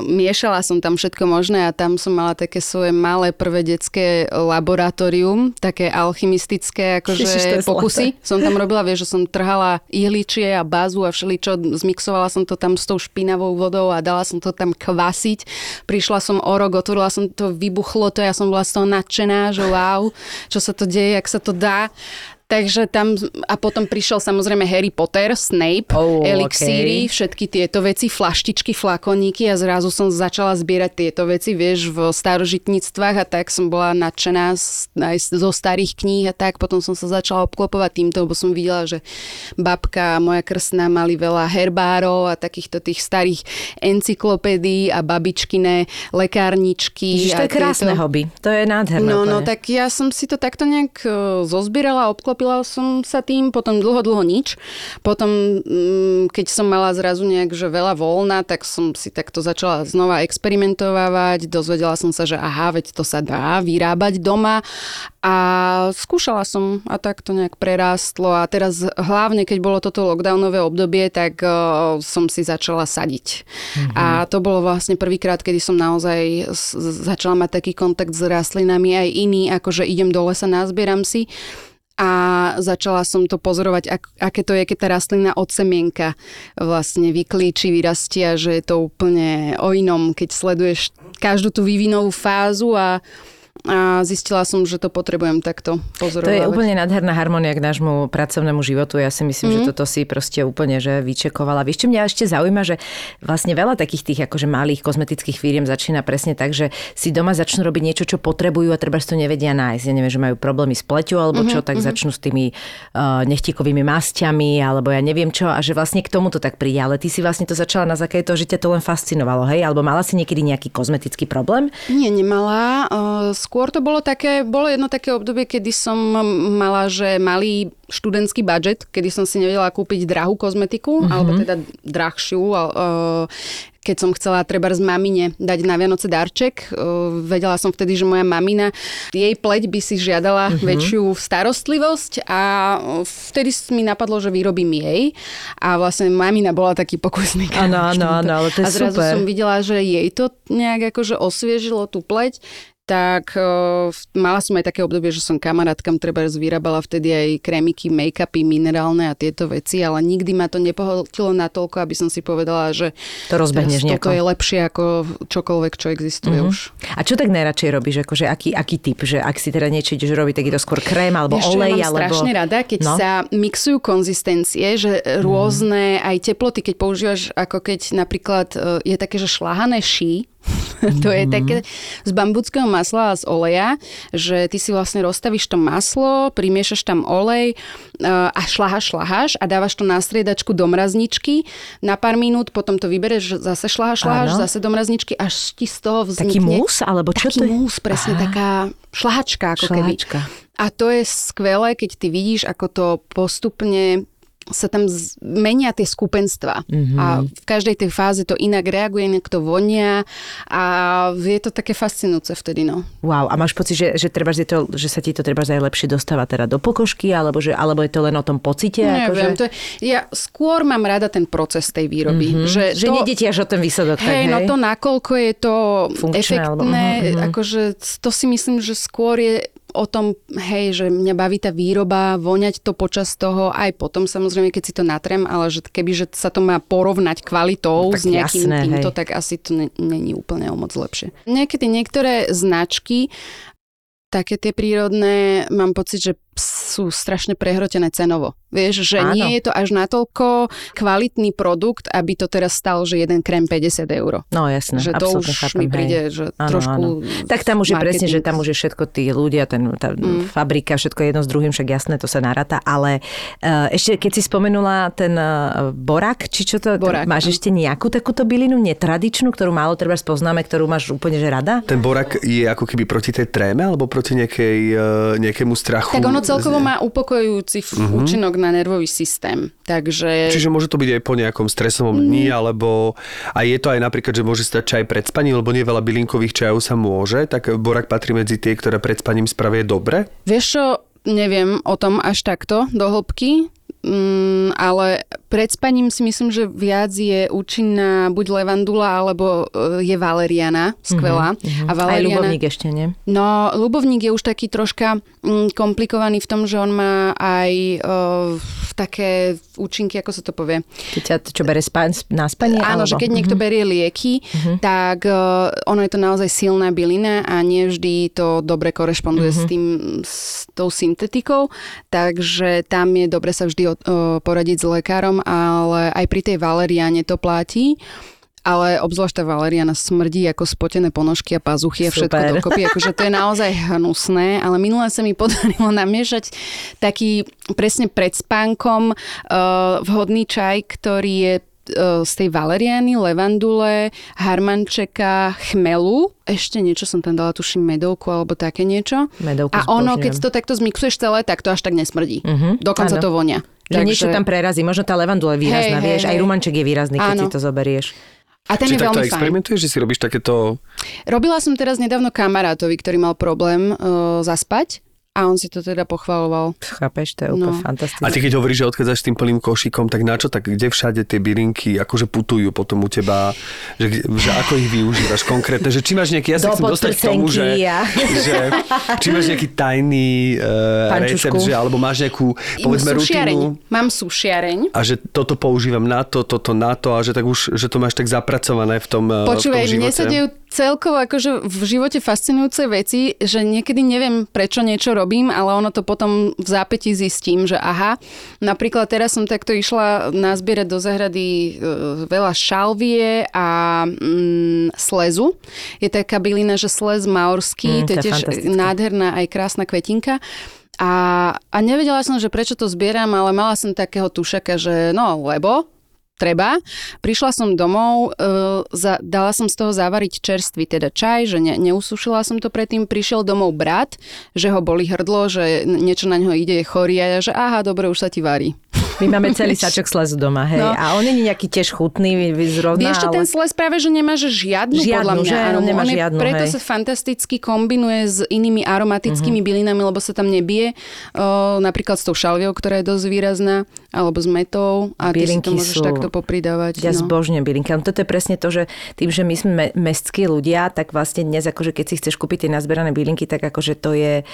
miešala som tam všetko možné a tam som mala také svoje malé prvé detské laboratórium, také alchymistické akože pokusy. Zlaté. Som tam robila, vieš, že som trhala ihličie a bázu a všeličo, zmixovala som to tam s tou špinavou vodou a dala som to tam kvasiť. Prišla som o rok, otvorila som to, vybuchlo to, ja som bola z toho nadšená, že wow, čo sa to deje, jak sa to dá. Takže tam, a potom prišiel samozrejme Harry Potter, Snape, oh, elixíry, okay. všetky tieto veci, flaštičky, flakoníky a zrazu som začala zbierať tieto veci, vieš, v starožitníctvách a tak som bola nadšená aj zo starých kníh a tak. Potom som sa začala obklopovať týmto, lebo som videla, že babka a moja krstná mali veľa herbárov a takýchto tých starých encyklopédií a babičkine lekárničky. Ježiš, to je krásne tieto... hobby, to je nádherné. No, no, tak ja som si to takto nejak e, zozbierala, obklopovala obklopila som sa tým, potom dlho, dlho nič. Potom, mm, keď som mala zrazu nejak, že veľa voľna, tak som si takto začala znova experimentovať. Dozvedela som sa, že aha, veď to sa dá vyrábať doma. A skúšala som a tak to nejak prerástlo. A teraz hlavne, keď bolo toto lockdownové obdobie, tak uh, som si začala sadiť. Mm-hmm. A to bolo vlastne prvýkrát, kedy som naozaj začala mať taký kontakt s rastlinami aj iný, akože idem do lesa, nazbieram si a začala som to pozorovať, ak, aké to je, keď tá rastlina od semienka vlastne vyklíči, vyrastia, že je to úplne o inom, keď sleduješ každú tú vývinovú fázu a a zistila som, že to potrebujem takto pozorovať. To je úplne nádherná harmonia k nášmu pracovnému životu. Ja si myslím, mm. že mhm. toto si proste úplne že vyčekovala. Vieš, čo mňa ešte zaujíma, že vlastne veľa takých tých akože malých kozmetických firiem začína presne tak, že si doma začnú robiť niečo, čo potrebujú a treba to nevedia nájsť. Ja neviem, že majú problémy s pleťou alebo čo, mm-hmm. tak mm-hmm. začnú s tými uh, nechtikovými masťami alebo ja neviem čo a že vlastne k tomu to tak príde. Ale ty si vlastne to začala na základe toho, že ťa to len fascinovalo, hej? Alebo mala si niekedy nejaký kozmetický problém? Nie, nemala. Uh, skôr to bolo také, bolo jedno také obdobie, kedy som mala, že malý študentský budget, kedy som si nevedela kúpiť drahú kozmetiku, mm-hmm. alebo teda drahšiu, keď som chcela treba z mamine dať na Vianoce darček. Vedela som vtedy, že moja mamina, jej pleť by si žiadala mm-hmm. väčšiu starostlivosť a vtedy mi napadlo, že vyrobím jej. A vlastne mamina bola taký pokusný. Áno, áno, áno, ale to je A zrazu super. som videla, že jej to nejak akože osviežilo tú pleť tak uh, mala som aj také obdobie, že som kamarátkam treba vyrábala vtedy aj krémiky, make-upy, minerálne a tieto veci, ale nikdy ma to nepohltilo natoľko, aby som si povedala, že to rozbehneš toto je lepšie ako čokoľvek, čo existuje mm-hmm. už. A čo tak najradšej robíš? Akože aký, aký typ? Že ak si teda niečo ideš robiť, tak je to skôr krém alebo Vieš, olej? Ja alebo... strašne rada, keď no? sa mixujú konzistencie, že rôzne mm. aj teploty, keď používaš ako keď napríklad e, je také, že šláhané ší, to je také z bambuckého masla a z oleja, že ty si vlastne rozstavíš to maslo, primiešaš tam olej e, a šlahaš, šlahaš a dávaš to na striedačku do mrazničky na pár minút, potom to vybereš, zase šlahaš, šlahaš, Áno. zase do mrazničky, až ti z toho vznikne... Taký mús? Alebo čo taký to je? mús, presne, Aha. taká šlahačka ako šlahačka. keby. A to je skvelé, keď ty vidíš, ako to postupne sa tam menia tie skupenstva. Mhm. A v každej tej fáze to inak reaguje, inak to vonia a je to také fascinujúce vtedy, no. Wow, a máš pocit, že, že, treba, že, to, že sa ti to treba aj lepšie dostáva teda do pokožky, alebo, že, alebo je to len o tom pocite? Neviem, akože? to je, ja skôr mám rada ten proces tej výroby. Mm-hmm. Že, že to, nejde ti až o ten výsledok. tak, Hej, no to nakoľko je to Funkčné, alebo- efektné, mhm, mhm. akože to si myslím, že skôr je o tom, hej, že mňa baví tá výroba, voňať to počas toho, aj potom samozrejme, keď si to natrem, ale že keby, že sa to má porovnať kvalitou No, s nejakým jasné, týmto, hej. tak asi to ne- není úplne o moc lepšie. Niekedy niektoré značky také tie prírodné, mám pocit, že sú strašne prehrotené cenovo. Vieš, že Áno. nie je to až natoľko kvalitný produkt, aby to teraz stal, že jeden krém 50 eur. No jasné, že to už chápem, mi hej. príde, že Áno, trošku... áno. Tak tam už je presne, že tam už je všetko tí ľudia, ten, tá mm. fabrika, všetko jedno s druhým, však jasné, to sa naráta, ale uh, ešte keď si spomenula ten uh, borak, či čo to, Borák, máš áno. ešte nejakú takúto bylinu netradičnú, ktorú málo treba spoznáme, ktorú máš úplne že rada? Ten borak je ako keby proti tej tréme alebo proti nejakej, e, nejakému strachu? Tak ono celkovo Z- má upokojujúci uh-huh. účinok na nervový systém. Takže... Čiže môže to byť aj po nejakom stresovom dni, alebo a je to aj napríklad, že môže stať čaj pred spaním, lebo nie veľa bylinkových čajov sa môže, tak borak patrí medzi tie, ktoré pred spaním spravie dobre. Vieš čo, neviem o tom až takto do hĺbky, mm, ale pred spaním si myslím, že viac je účinná buď levandula, alebo e, je valeriana, skvelá. Uh-huh, A Aj valeriana... ľubovník ešte, nie? No, ľubovník je už taký troška mm, komplikovaný v tom, že on má aj uh, také účinky, ako sa to povie. Keď ťa, čo bere spa, na spanie? Áno, alebo? že keď niekto berie lieky, tak uh, ono je to naozaj silná bylina a nevždy to dobre korešponduje s tým, s tou syntetikou, takže tam je dobre sa vždy uh, poradiť s lekárom, ale aj pri tej valeriane to platí. Ale obzvlášť tá valeriana smrdí ako spotené ponožky a pazuchy a všetko Super. dokopy. Akože to je naozaj hnusné, ale minule sa mi podarilo namiešať taký presne pred spánkom uh, vhodný čaj, ktorý je uh, z tej valeriany, levandule, harmančeka, chmelu. Ešte niečo som tam dala, tuším medovku alebo také niečo. Medovku A ono, zbožňujem. keď to takto zmixuješ celé, tak to až tak nesmrdí. Mhm, Dokonca áno. to vonia. Že niečo tam prerazí, možno tá levandula je výrazná, Hej, hej, vieš, aj hej. rumanček je výrazný, keď Áno. si to zoberieš. A ten Či je veľmi fajn. experimentuješ, že si robíš takéto... Robila som teraz nedávno kamarátovi, ktorý mal problém uh, zaspať a on si to teda pochvaloval. Chápeš, to je úplne No. fantastické. A ty keď hovoríš, že odchádzaš s tým plným košíkom, tak na čo, tak kde všade tie bylinky akože putujú potom u teba, že, že ako ich využívaš konkrétne, že či máš nejaký, ja sa Do chcem dostať k tomu, že, podprsenky a- že či máš nejaký tajný uh, Pančušku. recept, že, alebo máš nejakú, povedzme, sušiareň. rutinu Mám sušiareň. a že toto používam na to, toto na to a že tak už, že to máš tak zapracované v tom, eh, v tom Počúvaj, mne živote. sa dejú celkovo akože v živote fascinujúce veci, že niekedy neviem, prečo niečo robím, ale ono to potom v zápäti zistím, že aha, napríklad teraz som takto išla nazbierať do zahrady e, veľa šalvie a mm, slezu. Je taká bylina, že slez Mm, maorský, to to je tiež nádherná aj krásna kvetinka. A, a nevedela som, že prečo to zbieram, ale mala som takého tušaka, že no, lebo treba. Prišla som domov, e, za, dala som z toho zavariť čerstvý teda čaj, že ne, neusušila som to predtým. Prišiel domov brat, že ho boli hrdlo, že niečo na ňo ide, je chorý a ja, že aha, dobre, už sa ti varí. My máme celý sačok slezu doma, hej. No. A on nie je nejaký tiež chutný, zrovna, Vieš čo, ale... ten sles práve, že nemá že žiadnu, Žiadnu, podľa mňa. že? On nemá on je, žiadnu, preto hej. sa fantasticky kombinuje s inými aromatickými bylinami, lebo sa tam nebije. O, napríklad s tou šalviou, ktorá je dosť výrazná, alebo s metou. A ty si Bylinky to môžeš sú- takto popridávať. Ja no. zbožňujem bylinky. Ale toto je presne to, že tým, že my sme me- mestskí ľudia, tak vlastne dnes, akože keď si chceš kúpiť tie nazberané bylinky, tak akože to je...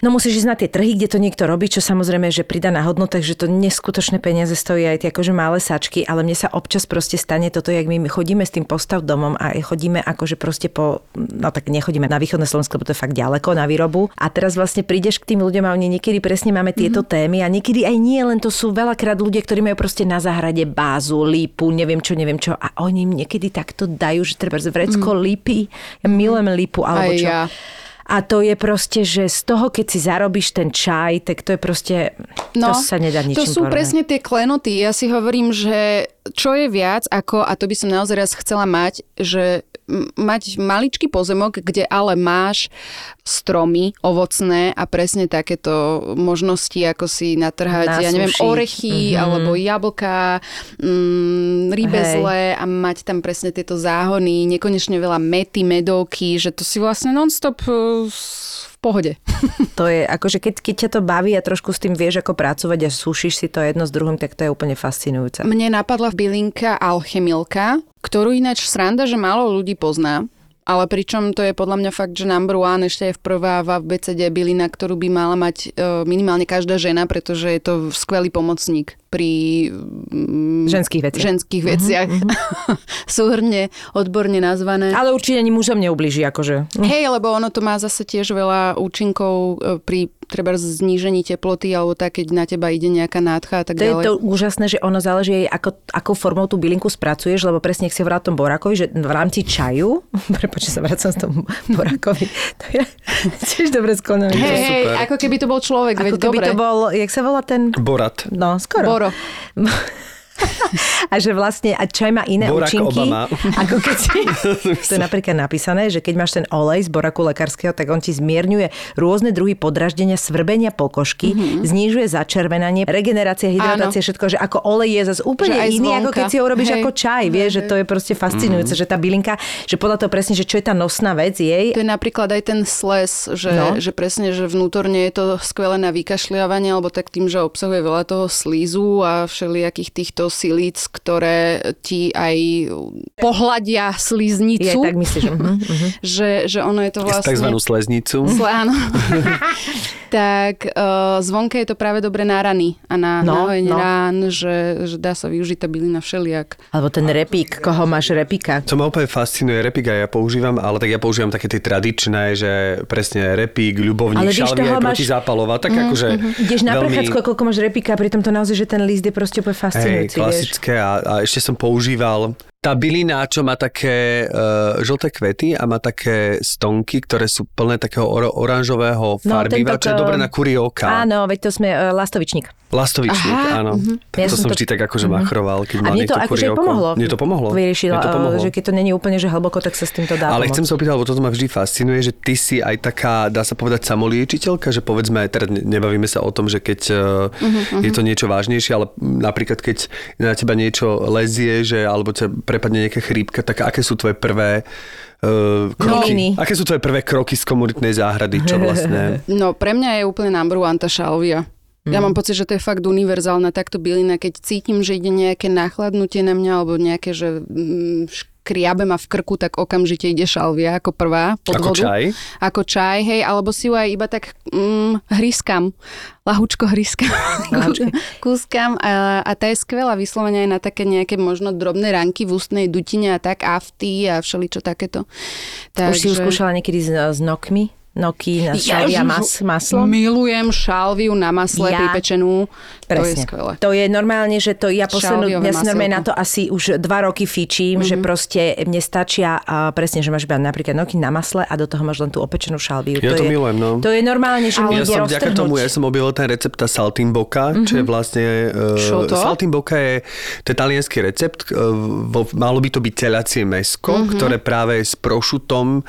No musíš ísť na tie trhy, kde to niekto robí, čo samozrejme, že pridaná hodnota, že to neskutočné peniaze stojí aj tie akože malé sačky, ale mne sa občas proste stane toto, jak my chodíme s tým postav domom a chodíme akože proste po, no tak nechodíme na východné Slovensko, lebo to je fakt ďaleko na výrobu. A teraz vlastne prídeš k tým ľuďom a oni niekedy presne máme tieto mm-hmm. témy a niekedy aj nie, len to sú veľakrát ľudia, ktorí majú proste na záhrade bázu, lípu, neviem čo, neviem čo a oni im niekedy takto dajú, že treba vrecko mm. lípy. Ja milujem lípu alebo Aj čo. ja. A to je proste, že z toho, keď si zarobíš ten čaj, tak to je proste, to sa nedá ničím No, To sú porovnať. presne tie klenoty. Ja si hovorím, že čo je viac ako, a to by som naozaj raz chcela mať, že mať maličký pozemok, kde ale máš stromy ovocné a presne takéto možnosti, ako si natrhať, ja neviem, orechy Mhm. alebo jablka, mm, rybezle a mať tam presne tieto záhony, nekonečne veľa mety, medovky, že to si vlastne non-stop v pohode. To je akože keď, keď ťa to baví a trošku s tým vieš ako pracovať a súšiš si to jedno s druhým, tak to je úplne fascinujúce. Mne napadla bylinka alchemilka, ktorú ináč sranda, že málo ľudí pozná. Ale pričom to je podľa mňa fakt, že number one ešte aj v prvá v ABCD bylina, ktorú by mala mať e, minimálne každá žena, pretože je to skvelý pomocník pri mm, Ženských veciach. ženských veciach. Súhrne, odborne nazvané. Ale určite ani mužom neubliží, akože. Hej, lebo ono to má zase tiež veľa účinkov e, pri treba znížení teploty alebo tak, keď na teba ide nejaká nádcha a tak To je ďalej. to úžasné, že ono záleží aj ako, akou formou tú bylinku spracuješ, lebo presne, ak si hovorila o tom borakovi, že v rámci čaju, prepáč, sa vracam s tomu borakovi, to je tiež dobre sklonené. Hej, hej, ako keby to bol človek, veď Ako keby dobre. to bol, jak sa volá ten? Borat. No, skoro. Toro. A že vlastne, a čaj má iné Barack účinky. Obama. Ako keď si, to je napríklad napísané, že keď máš ten olej z boraku lekárskeho, tak on ti zmierňuje rôzne druhy podraždenia, svrbenia pokožky, mm-hmm. znižuje začervenanie, regenerácia, hydratácia, všetko, že ako olej je zase úplne Že iný, ako keď si ho robíš Hej. ako čaj, vieš, že to je proste fascinujúce, že tá bylinka, že podľa toho presne, že čo je tá nosná vec jej, To je napríklad aj ten sles, že, no. Že presne, že vnútorne je to skvelé na vykašľovanie, alebo tak tým, že obsahuje veľa toho slízu a všelijakých týchto silíc, ktoré ti aj pohľadia je sliznicu. tak myslíš. mhm, mhm. že, že ono je to vlastne... takzvanú sleznicu. Sle, áno. tak uh, zvonka je to práve dobre na rany a na, No, no, na hojenie no. rán, že, že dá sa využiť tá bylina všeliak. Alebo ten repík, koho máš repíka. To ma úplne fascinuje, repík aj ja používam, ale tak ja používam také tie tradičné, že presne repík, ľubovník, šalvia máš- protizápalová, tak akože Ideš na veľmi... prechádzku, a koľko máš repíka, pritom to naozaj, že ten list je proste úplne Hej, fascinujúci, vieš. klasické a, a ešte som používal tá bylina, čo má také uh, žlté kvety a má také stonky, ktoré sú plné takého or- oranžového farbiva, tento čo je dobré na kurie oka. Áno, veď to sme uh, lastovičník. Lastovičník, Aha, áno. Tak Ja to som to- vždy tak akože machroval, keď A mal niekto akože kurie aj oko. pomohlo. Mne to pomohlo. Vyriešilo, to pomohlo. že keď to není úplne že hlboko, tak sa s týmto dá Ale pomôcť. chcem sa opýtať, lebo toto ma vždy fascinuje, že ty si aj taká, dá sa povedať, samoliečiteľka, že povedzme, teraz ne- nebavíme sa o tom, že keď uh-huh, Mhm, je to niečo vážnejšie, ale napríklad keď na teba niečo lezie, že, alebo ťa prepadne nejaká chrípka, tak aké sú tvoje prvé uh, kroky? Miliny. Aké sú tvoje prvé kroky z komunitnej záhrady, čo vlastne? No pre mňa je úplne number one tá šalvia. Ja mám pocit, že to je fakt univerzálna takto bylina. Keď cítim, že ide nejaké nachladnutie na mňa alebo nejaké, že škriabe ma v krku, tak okamžite ide šalvia ako prvá pod Ako vodu. čaj? Ako čaj, hej, alebo si ju aj iba tak mm, hryskam. Lahúčko hryskam. Kúskam a, a tá je skvelá vyslovene aj na také nejaké možno drobné ranky v ústnej dutine a tak afty a všeličo takéto. Už si ju skúšala niekedy s, s nokmi? Noky na šalvia mas, maslo? Milujem šalviu na masle Ja- pripečenú. To je Presne. skvelé. To je normálne, že to ja poslednú, ja si normálne na to asi už dva roky fičím, mm-hmm. že proste mne stačia a presne, že máš iba napríklad noky na masle a do toho máš len tú opečenú šalviu. Ja to je, milujem, no. To je normálne, že mi Ja som vďaka tomu, ja som objavil ten recept tá saltimboka, mm-hmm. čo je vlastne... Uh, Čo to? Saltimboka je, to je talianský recept, uh, vo, malo by to byť telacie mesko, mm-hmm. ktoré práve je s prošutom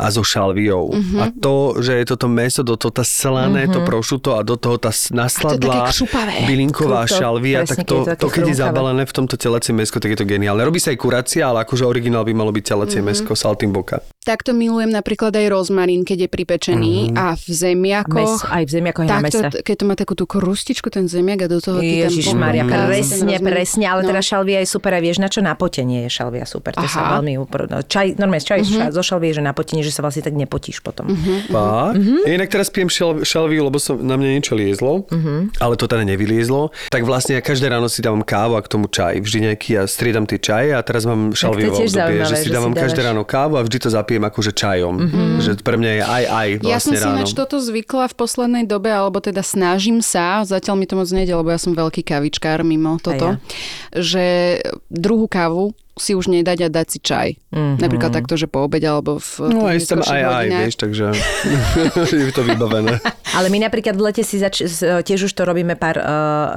a so šalviou. Mm-hmm. A to, že je toto meso, do toho tá slané, mm-hmm. to prošuto a do toho tá nasladlá kšupavé. bylinková Kruto, šalvia, tak presne, keď to, to to keď je zabalené v tomto telacie mesko, tak je to geniálne. Robí sa aj kurácia, ale akože originál by malo byť telacie mm-hmm. mesko saltimboka. Takto milujem napríklad aj rozmarín, keď je pripečený Mhm. a v zemiakoch. Mes, aj v zemiakoch aj na Takto, mese. keď to má takú tú krustičku, ten zemiak a do toho ty tam Ježiš Maria, presne, ten rozmarín. presne, ale No. teda šalvia je super a vieš na čo? Na potenie je šalvia super. To sa Aha. veľmi upr... no, čaj, normálne čaj mm-hmm. zo šalvie, že na potenie, že sa vlastne tak nepotíš potom. Mm-hmm. Fakt? Mm-hmm. Inak teraz pijem šel, šelviu, lebo som, na mňa niečo liezlo, mm-hmm. ale to teda nevyliezlo. Tak vlastne ja každé ráno si dávam kávu a k tomu čaj. Vždy nejaký ja striedam tie čaje a teraz mám šalviu tiež obdobie, zaujímavé, že si dávam každé ráno kávu a vždy to zapijem akože čajom. Mm-hmm. Že pre mňa je aj aj vlastne Ja som si ináč toto zvykla v poslednej dobe, alebo teda snažím sa, zatiaľ mi to moc nejde, lebo ja som veľký kavičkár mimo toto, že druhú kávu si už nedať a dať si čaj. Mm-hmm. Napríklad takto, že po obede alebo v No aj neskôrších aj aj, vieš, takže je to vybavené. Ale my napríklad v lete si zač- z- tiež už to robíme pár uh,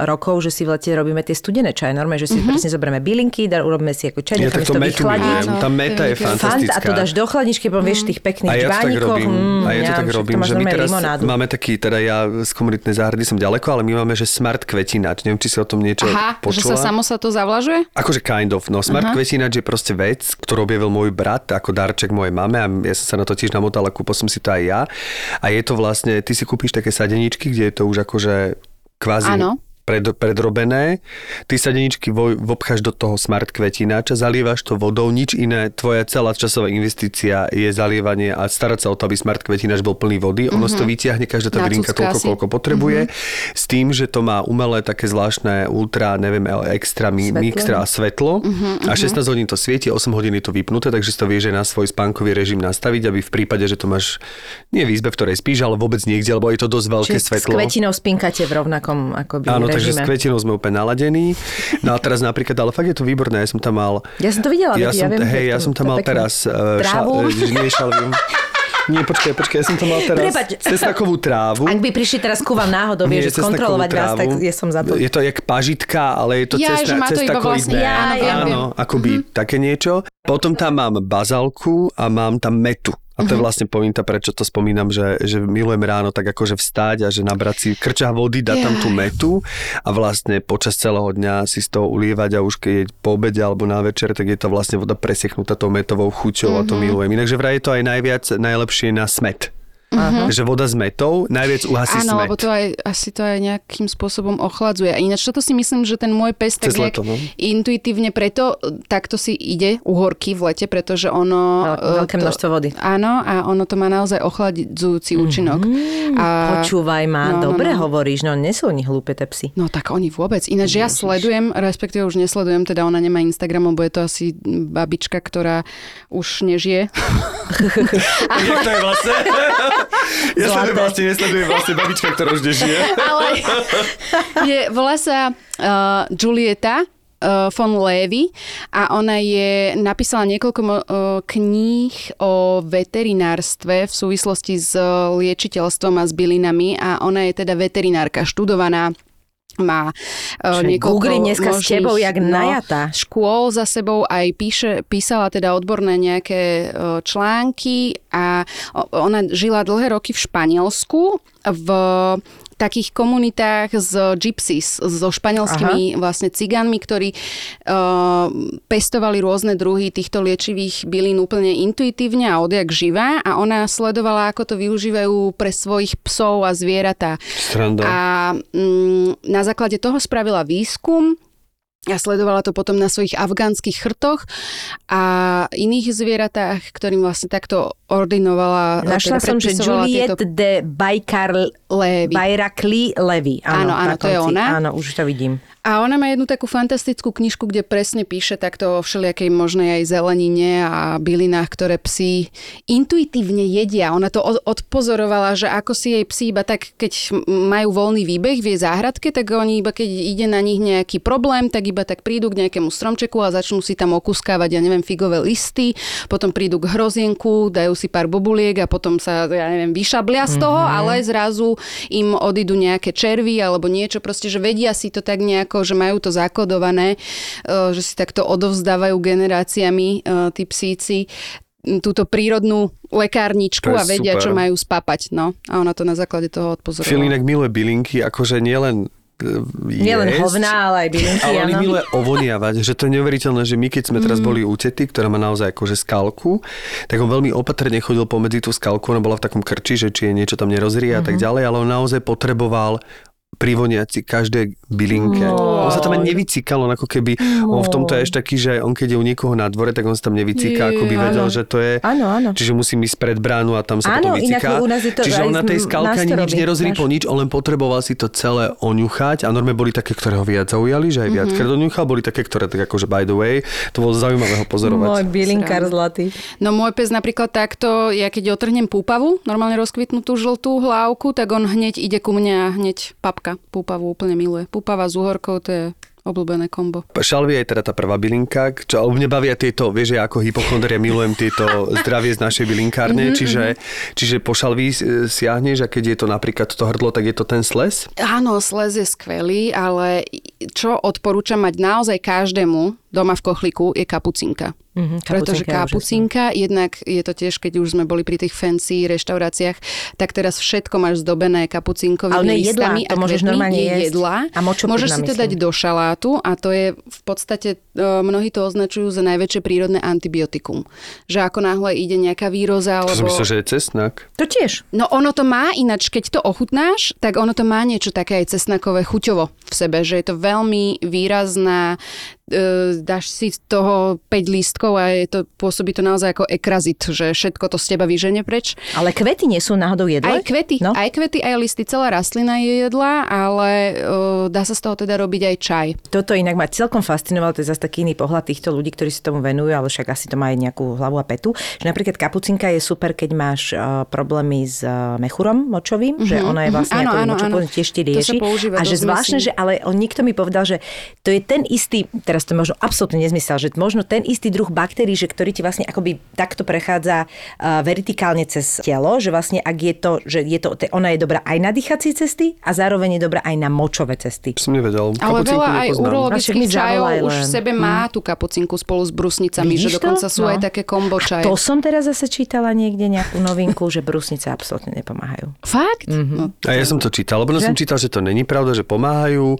rokov, že si v lete robíme tie studené čaje. Normálne, že si mm-hmm. presne zoberieme bylinky, dar, urobíme si ako čaj, Ja to milujem. Áno, Tá meta to je je Fant, fantastická. a to dáš do chladničky, potom vieš tých pekných A ja to tak čbánikoch. robím. Mm, a ja to tak robím, máš že my teraz limonádu. máme taký, teda ja z komunitnej záhrady som ďaleko, ale my máme, že smart kvetináč. Neviem, či si o tom niečo Aha, že počula. sa samo sa to zavlažuje? Akože kind of. No, smart kvetináč je proste vec, ktorú objavil môj brat ako darček mojej mame a ja som sa na to tiež namotal a kúpil som si to aj ja. A je to vlastne, ty si kúpiš také sadeničky, kde je to už akože kvázi Áno. Pred, predrobené. Ty sadeničky vo, vopcháš do toho smart kvetináča, zalievaš to vodou, nič iné. Tvoja celá časová investícia je zalievanie a starať sa o to, aby smart kvetináč bol plný vody. Ono si to vyťahne, každá tá bylinka toľko, koľko potrebuje. S tým, že to má umelé také zvláštne ultra, neviem, extra mi, a svetlo. A 16 hodín to svieti, 8 hodín je to vypnuté, takže si to vieš aj na svoj spánkový režim nastaviť, aby v prípade, že to máš nie v izbe, v ktorej spíš, ale vôbec niekde, lebo je to dosť veľké Čiže s svetlo. kvetinou spínkate v rovnakom akoby, Áno, takže s kvetinou sme úplne naladení. No a teraz napríklad, ale fakt je to výborné, ja som tam mal... Ja som to videla, Ja som, ja viem, hej, ja to- som to tam mal teraz... Uh, Trávu? nie, šalvium. Nie, počkaj, počkaj, ja som tam mal teraz Prepač. cesnakovú trávu. Ak by prišli teraz ku vám náhodou, vieš, že skontrolovať vás, tak trávu. ja som za to. Je to jak pažitka, ale je to Ja, to cestakoidné. vlastne- Ja, áno, viem, Áno, akoby také niečo. Potom tam mám bazalku a mám tam metu. A to je vlastne pointa, prečo to spomínam, že, že milujem ráno tak akože vstať a že nabrať si krča vody, dať tam tú metu a vlastne počas celého dňa si z toho ulievať a už keď je po obede alebo na večer, tak je to vlastne voda presieknutá tou metovou chuťou a to milujem. Inakže vraj je to aj najviac, najlepšie na smet. Že voda s metou najviac uhasí Áno, smet. lebo to aj, asi to aj nejakým spôsobom ochladzuje. A ináč toto si myslím, že ten môj pes tak leto, no. intuitívne preto takto si ide uhorky v lete, pretože ono... Veľ- veľké e, množstvo vody. Áno, a ono to má naozaj ochladzujúci účinok. A, Počúvaj ma, no, no, dobre no. hovoríš, no nie sú oni hlúpe tie psy. No tak oni vôbec. Ináč ja sledujem, respektíve už nesledujem, teda ona nemá Instagram, lebo je to asi babička, ktorá už nežije. To je vlastne? ja sa vlastne nesledujem vlastne babička, ktorá už nežije. Ale je, volá sa uh, Julieta uh, von Levy a ona je napísala niekoľko uh, kníh o veterinárstve v súvislosti s uh, liečiteľstvom a s bylinami a ona je teda veterinárka študovaná má Čiže niekoľko Google dneska s tebou jak najatá. škôl za sebou aj píše, písala teda odborné nejaké uh, články a ona žila dlhé roky v Španielsku v takých komunitách z gypsies, so španielskými Aha. vlastne cigánmi, ktorí uh, pestovali rôzne druhy týchto liečivých bylín úplne intuitívne a odjak živá a ona sledovala, ako to využívajú pre svojich psov a zvieratá. Sranda. A mm, na základe toho spravila výskum a sledovala to potom na svojich afgánskych chrtoch a iných zvieratách, ktorým vlastne takto ordinovala. Našla teda som, že Juliet tieto de Baikar lévy. Bajrakli Levy. Áno, áno, na to je ona. Áno, už to vidím. A ona má jednu takú fantastickú knižku, kde presne píše takto o všelijakej možnej aj zelenine a bylinách, ktoré psi intuitívne jedia. Ona to od- odpozorovala, že ako si jej psi iba tak, keď majú voľný výbeh v jej záhradke, tak oni iba keď ide na nich nejaký problém, tak iba tak prídu k nejakému stromčeku a začnú si tam okuskávať, ja neviem, figové listy, potom prídu k hrozienku, dajú si pár bobuliek a potom sa, ja neviem, vyšablia z toho, mm-hmm. ale zrazu im odídu nejaké červy alebo niečo, proste, že vedia si to tak nejako, že majú to zakodované, e, že si takto odovzdávajú generáciami e, tí psíci túto prírodnú lekárničku a vedia, super. čo majú spapať. No. A ona to na základe toho odpozorovala. Phil inak miluje bylinky, akože nielen e, Nielen jesť, hovná, ale aj bylinky, ale on ich áno. miluje ovoniavať, že to je neuveriteľné, že my keď sme teraz Mm. boli u tety, ktorá má naozaj akože skalku, tak on veľmi opatrne chodil pomedzi tú skalku, ona bola v takom krči, že či je niečo tam nerozrie a Mhm. tak ďalej, ale on naozaj potreboval privoniať si každej bylinke. No. On sa tam ani nevycíkal, on ako keby, on v tomto je až taký, že on keď je u niekoho na dvore, tak on sa tam nevycíka, ako by vedel, áno. že to je... Áno, áno. Čiže musím ísť pred bránu a tam sa Áno, potom inak vycíka. u nás je to Čiže on na tej skalke ani nič nerozrýpol, nič, on len potreboval si to celé oňuchať a normálne boli také, ktoré ho viac zaujali, že aj Mhm. viackrát oňuchal, boli také, ktoré tak akože by the way, to bolo zaujímavé ho pozorovať. Môj bylinkár zlatý. No môj pes napríklad takto, ja keď otrhnem púpavu, normálne rozkvitnutú žltú hlávku, tak on hneď ide ku mne a hneď papka púpavu úplne miluje. Púpava s uhorkou, to je obľúbené kombo. Šalvia je teda tá prvá bylinka, čo, mne bavia tieto, vieš, ja ako hypochondria milujem tieto zdravie z našej bylinkárne, čiže, čiže po šalví e, siahneš a keď je to napríklad to hrdlo, tak je to ten sles? Áno, sles je skvelý, ale čo odporúčam mať naozaj každému doma v kochliku je kapucinka. Mhm, Pretože kapucinka je jednak je to tiež, keď už sme boli pri tých fancy reštauráciách, tak teraz všetko máš zdobené kapucinkovými Ale listami to a môžeš kvetmi, normálne je jesť. jedlá. A Môžeš si to myslím. dať do šalátu a to je v podstate, e, mnohí to označujú za najväčšie prírodné antibiotikum. Že ako náhle ide nejaká výroza, To som alebo... myslel, že je cesnak. To tiež. No ono to má ináč, keď to ochutnáš, tak ono to má niečo také aj cesnakové chuťovo v sebe, že je to veľmi výrazná, e, dáš si z toho 5 lístkov a je to, pôsobí to naozaj ako ekrazit, že všetko to z teba vyženie preč. Ale kvety nie sú náhodou jedle? Aj kvety, No. aj kvety, aj listy, celá rastlina je jedla, ale e, dá sa z toho teda robiť aj čaj. Toto inak ma celkom fascinovalo, to je zase taký iný pohľad týchto ľudí, ktorí sa tomu venujú, ale však asi to má aj nejakú hlavu a petu. Že napríklad kapucinka je super, keď máš uh, problémy s uh, mechurom močovým, mm-hmm, že ona je vlastne mhm. Áno, ako áno, tiež ti rieši. a že zvláštne, že ale on, niekto mi povedal, že to je ten istý, teraz to je možno absolútne nezmysel, že možno ten istý druh baktérií, že ktorý ti vlastne akoby takto prechádza uh, vertikálne cez telo, že vlastne ak je to, že je to, ona je dobrá aj na dýchacie cesty a zároveň je dobrá aj na močové cesty. Som nevedel. Ale veľa aj urologických čajov už v sebe má tú kapucinku spolu s brusnicami, že Vidíš to? dokonca sú No. aj také kombo A čaje. to som teraz zase čítala niekde nejakú novinku, že brusnice absolútne nepomáhajú. Fakt? Mhm. No, A ja som to čítal, lebo Že? som čítal, že to není pravda, že pomáhajú.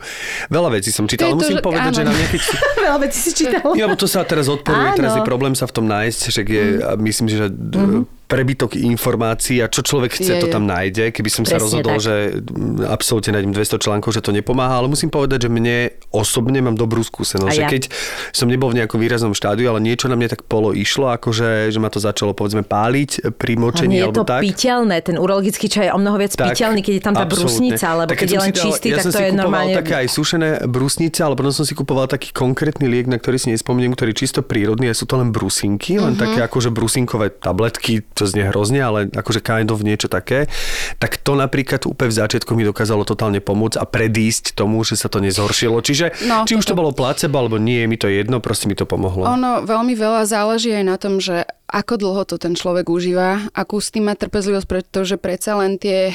Veľa vecí som čítal, To ale to, musím že- povedať, áno. že na si... Veľa vecí si čítala. Ja, bo to sa teraz odporuje, Áno. teraz je problém sa v tom nájsť, však je, a myslím, že mm prebytok informácií a čo človek chce, Je, to je. tam nájde. Keby som sa Presne rozhodol, tak. že mm, absolútne nájdem 200 článkov, že to nepomáha, ale musím povedať, že mne osobne mám dobrú skúsenosť, A že ja. keď som nebol v nejakom výraznom štádiu, ale niečo na mne tak polo išlo, akože, že ma to začalo povedzme páliť pri močení je alebo to tak. piteľné, ten urologický čaj je o mnoho viac piteľný, keď je tam tá absolútne. brusnica, alebo Tak keď je som len dal- čistý, ja tak to je normálne... také aj sušené brusnice, ale potom som si kupoval taký konkrétny liek, na ktorý si nespomeniem, ktorý je čisto prírodný a sú to len brusinky, len Mhm. také akože brusinkové tabletky, to znie hrozne, ale akože kind of niečo také. Tak to napríklad úplne v začiatku mi dokázalo totálne pomôcť a predísť tomu, že sa to nezhoršilo. Čiže No, či už to bolo placebo alebo nie, mi to jedno, proste mi to pomohlo. Ono veľmi veľa záleží aj na tom, že ako dlho to ten človek užíva, akú s tým má trpezlivosť, pretože predsa len tie,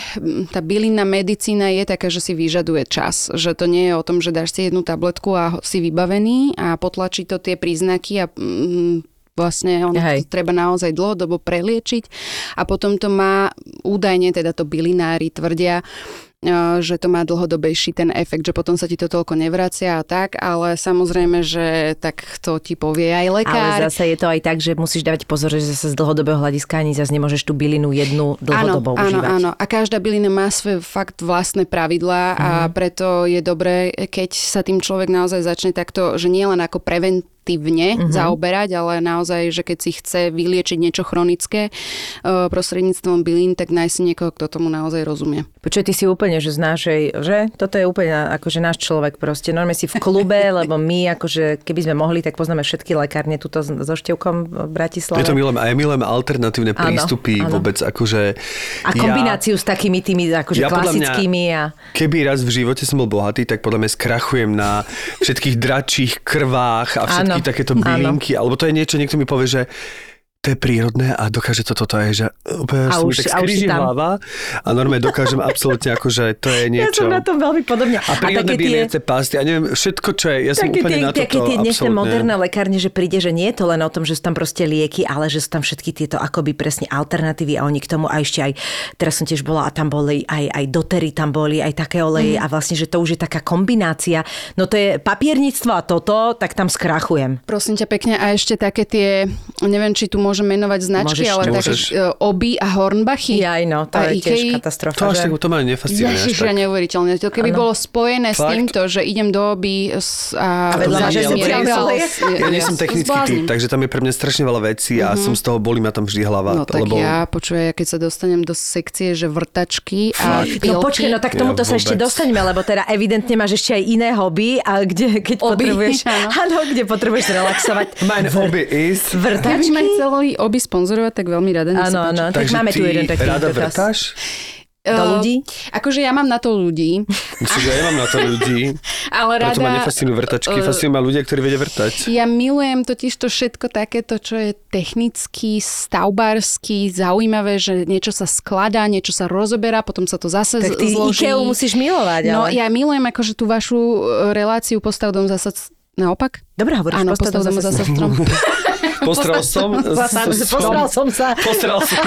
tá bylinná medicína je taká, že si vyžaduje čas. Že to nie je o tom, že dáš si jednu tabletku a si vybavený a potlačí to tie príznaky a vlastne ono Hej. to treba naozaj dlhodobo preliečiť a potom to má údajne, teda to bylinári tvrdia, e, že to má dlhodobejší ten efekt, že potom sa ti to toľko nevracia a tak, ale samozrejme, že tak to ti povie aj lekár. Ale zase je to aj tak, že musíš dávať pozor, že zase z dlhodobého hľadiska ani zase nemôžeš tú bylinu jednu dlhodobo áno, užívať. Áno, a každá bylina má svoje fakt vlastné pravidlá a Mhm. preto je dobré, keď sa tým človek naozaj začne takto, že nie len ako preventívne Mhm. zaoberať, ale naozaj, že keď si chce vyliečiť niečo chronické e, prostredníctvom bylín, tak nájsť si niekoho, kto tomu naozaj rozumie. Počuj, ty si úplne, že z našej, že? Toto je úplne akože náš človek proste. Normálne si v klube, lebo my akože, keby sme mohli, tak poznáme všetky lekárne tuto so števkom v Bratislave. Je to milujem, a ja milujem alternatívne Áno, prístupy áno. vôbec, akože... a kombináciu s takými tými akože Ja podľa mňa- klasickými a... Keby raz v živote som bol bohatý, tak podľa mňa skrachujem na všetkých dračích krvách a všetky takéto bylinky. Alebo to je niečo, niekto mi povie, že to je prírodné a dokáže to toto aj, že úplne A už- tak a už hlava a normálne dokážem absolútne akože to je Ja niečo. som na tom veľmi podobne. A prírodné bylince pasty a neviem, všetko, čo je, ja som Také úplne tie, na toto. také tie dnešné moderné lekárne, že príde, že nie je to len o tom, že sú tam proste lieky, ale že sú tam všetky tieto akoby presne alternatívy a oni k tomu a ešte aj, teraz som tiež bola a tam boli aj, aj dotery, tam boli aj také oleje Mhm. a vlastne, že to už je taká kombinácia. No to je papierníctvo a toto, tak tam skrachujem. Prosím ťa pekne, a ešte také tie, neviem, či tu môžem menovať značky, Môžeš, ale také môžeš. e, oby a hornbachy. Jaj, no, to A je tiež Ikei. katastrofa. To až že? tak, to ma nefascinuje. Ježiš, ja neuveriteľné. To keby Áno. bolo spojené s Fakt? týmto, že idem do oby s, a, A vedľa reál- oleje? Ja nie som technický typ, takže tam je pre mňa strašne veľa vecí a som z toho, bolí ma tam vždy hlava. No tak ja, počuj, ja keď sa dostanem do sekcie, že vrtačky a No počkaj, no tak tomuto sa ešte dostaňme, lebo teda evidentne máš ešte aj iné hobby, a kde, keď potrebuješ, áno. kde potrebuješ relaxovať. Mein hobby is... Keby Vrtačky? Ma chceli oby sponzorovať, tak veľmi rada. nech Áno, áno, tak Takže máme tu ty jeden taký rada dotaz. vrtáš? Do Eh, ľudí? Akože ja mám na to ľudí, Myslím, že ja mám na to ľudí. ale Preto ma rada... nefascinujú vrtačky, eh, fascinujú ma ľudia, ktorí vedia vrtať. Ja milujem totiž to všetko takéto, čo je technicky, stavbársky, zaujímavé, že niečo sa skladá, niečo sa rozoberá, potom sa to zase Tak ty zloží. Ikeu musíš milovať, ale... No ja milujem akože tú vašu e, reláciu Postav dom zasa... Naopak? Dobre hovoríš, Áno, postav postav dom zasa strom. Postral som. Postral som sa Postral som.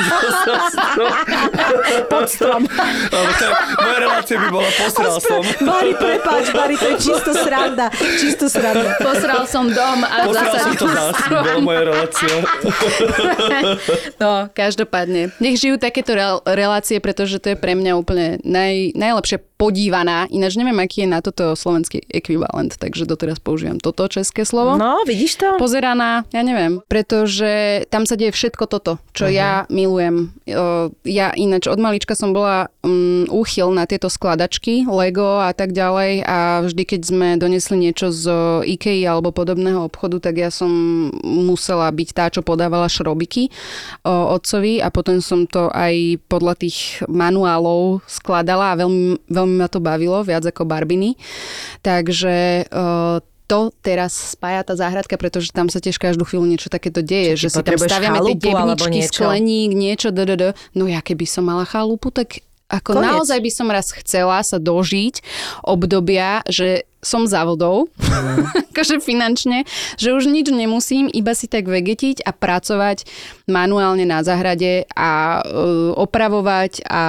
pod strom. Ale to je, moja relácia by bola postral som. Bari, prepáč, Bari, to je čisto sranda. Čisto sranda. Posral som dom a Postral som to zás, bola moja relácia. No, každopádne. Nech žijú takéto rel- relácie, pretože to je pre mňa úplne naj, najlepšie podívaná. Ináč neviem, aký je na toto slovenský ekvivalent, takže doteraz používam toto české slovo. No, vidíš to? Pozeraná, ja neviem, pretože tam sa deje všetko toto, čo uh-huh. ja milujem. O, Ja ináč od malička som bola um, úchyl na tieto skladačky, Lego a tak ďalej a vždy, keď sme donesli niečo z IKEA alebo podobného obchodu, tak ja som musela byť tá, čo podávala šrobiky o, otcovi a potom som to aj podľa tých manuálov skladala a veľmi, veľmi ma to bavilo, viac ako barbiny. Takže o, to teraz spája tá záhradka, pretože tam sa tiež každú chvíľu niečo takéto deje, že si tam staviame tie chalupu alebo debničky, niečo? skleník, niečo, ddd. No ja keby som mala chalupu, tak ako Koniec. naozaj by som raz chcela sa dožiť obdobia, že som za vodou, akože finančne, že už nič nemusím, iba si tak vegetiť a pracovať manuálne na záhrade a uh, opravovať a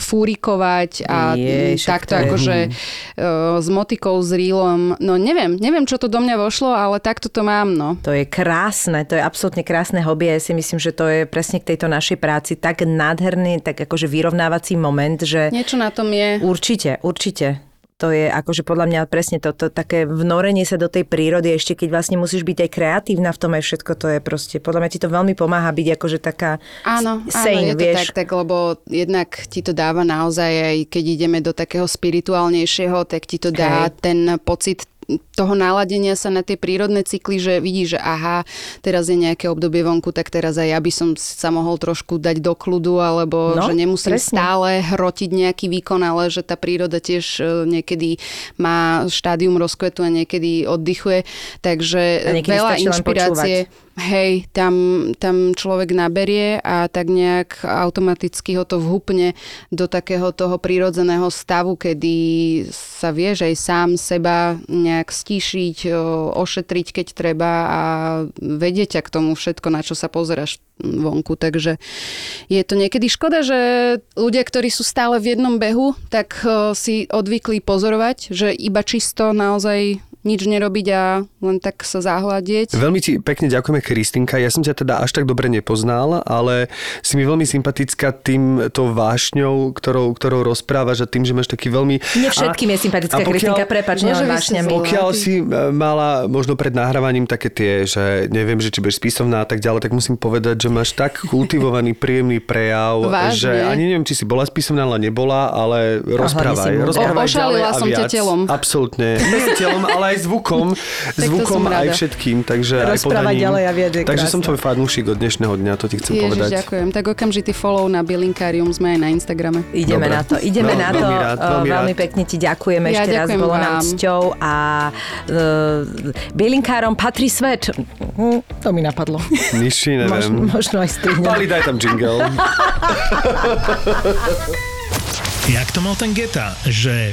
fúrikovať a však takto to je- akože uh, s motikou, s rílom. No neviem, neviem, čo to do mňa vošlo, ale takto to mám, no. To je krásne, to je absolútne krásne hobby a ja si myslím, že to je presne k tejto našej práci tak nádherný, tak akože vyrovnávací moment, že Niečo na tom je. určite, určite. To je akože podľa mňa presne to, to také vnorenie sa do tej prírody, ešte keď vlastne musíš byť aj kreatívna v tom aj všetko, to je proste, podľa mňa ti to veľmi pomáha byť akože taká Áno, áno, sane, je to vieš. tak, tak, lebo jednak ti to dáva naozaj aj keď ideme do takého spirituálnejšieho, tak ti to dá Hej. ten pocit toho náladenia sa na tie prírodné cykly, že vidíš, že aha, teraz je nejaké obdobie vonku, tak teraz aj ja by som sa mohol trošku dať do kľudu, alebo No, že nemusím presne. stále hrotiť nejaký výkon, ale že tá príroda tiež e, niekedy má štádium rozkvetu a niekedy oddychuje, takže veľa inšpirácie hej, tam, tam človek naberie a tak nejak automaticky ho to vhupne do takého toho prírodzeného stavu, kedy sa vieš aj sám seba nejak stíšiť, ošetriť, keď treba a vedieť ťa k tomu všetko, na čo sa pozeráš vonku. Takže je to niekedy škoda, že ľudia, ktorí sú stále v jednom behu, tak si odvykli pozorovať, že iba čisto naozaj nič nerobiť a len tak sa zahľadieť. Veľmi ti pekne ďakujeme, Kristinka. Ja som ťa teda až tak dobre nepoznal, ale si mi veľmi sympatická týmto vášňou, ktorou, ktorou rozprávaš a tým, že máš taký veľmi... Mne všetkým je sympatická a pokiaľ- Kristinka, prepač, nielen vášňami. Pokiaľ si e, mala možno pred nahrávaním také tie, že neviem, že či budeš spisovná a tak ďalej, tak musím povedať, že máš tak kultivovaný, príjemný prejav, Vážne? že ani neviem, či si bola spisovná, ale nebola, ale rozprávaj. rozprávaj O- ďalej a som viac. telom. Absolútne. Nie telom, ale aj zvukom. zvukom som aj všetkým. Takže aj Rozprávať podaním. ďalej a viac Takže som krásne. tvoj fanúšik od dnešného dňa, to ti chcem Ježiš, povedať. ďakujem. Tak okamžitý follow na Bilinkárium sme aj na Instagrame. Ideme Dobre. na to, ideme Veľmi- na to. veľmi rád, Eh, veľmi rád. veľmi pekne ti ďakujeme Ja ešte raz, ďakujem bolo nám vám. cťou a uh, bylinkárom patrí svet. Hm, To mi napadlo. Nižší, neviem. Možno, možno aj strihnem. Pali, daj tam jingle. Jak to mal ten Geta, že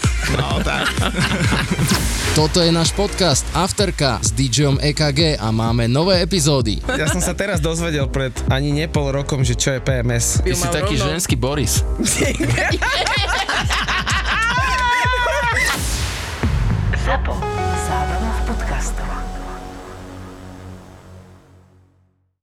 No tak. Toto je náš podcast Afterka s DJom EKG a máme nové epizódy. Ja som sa teraz dozvedel pred ani ne pol rokom, že čo je PMS. Ty si taký ženský Boris. Zapo.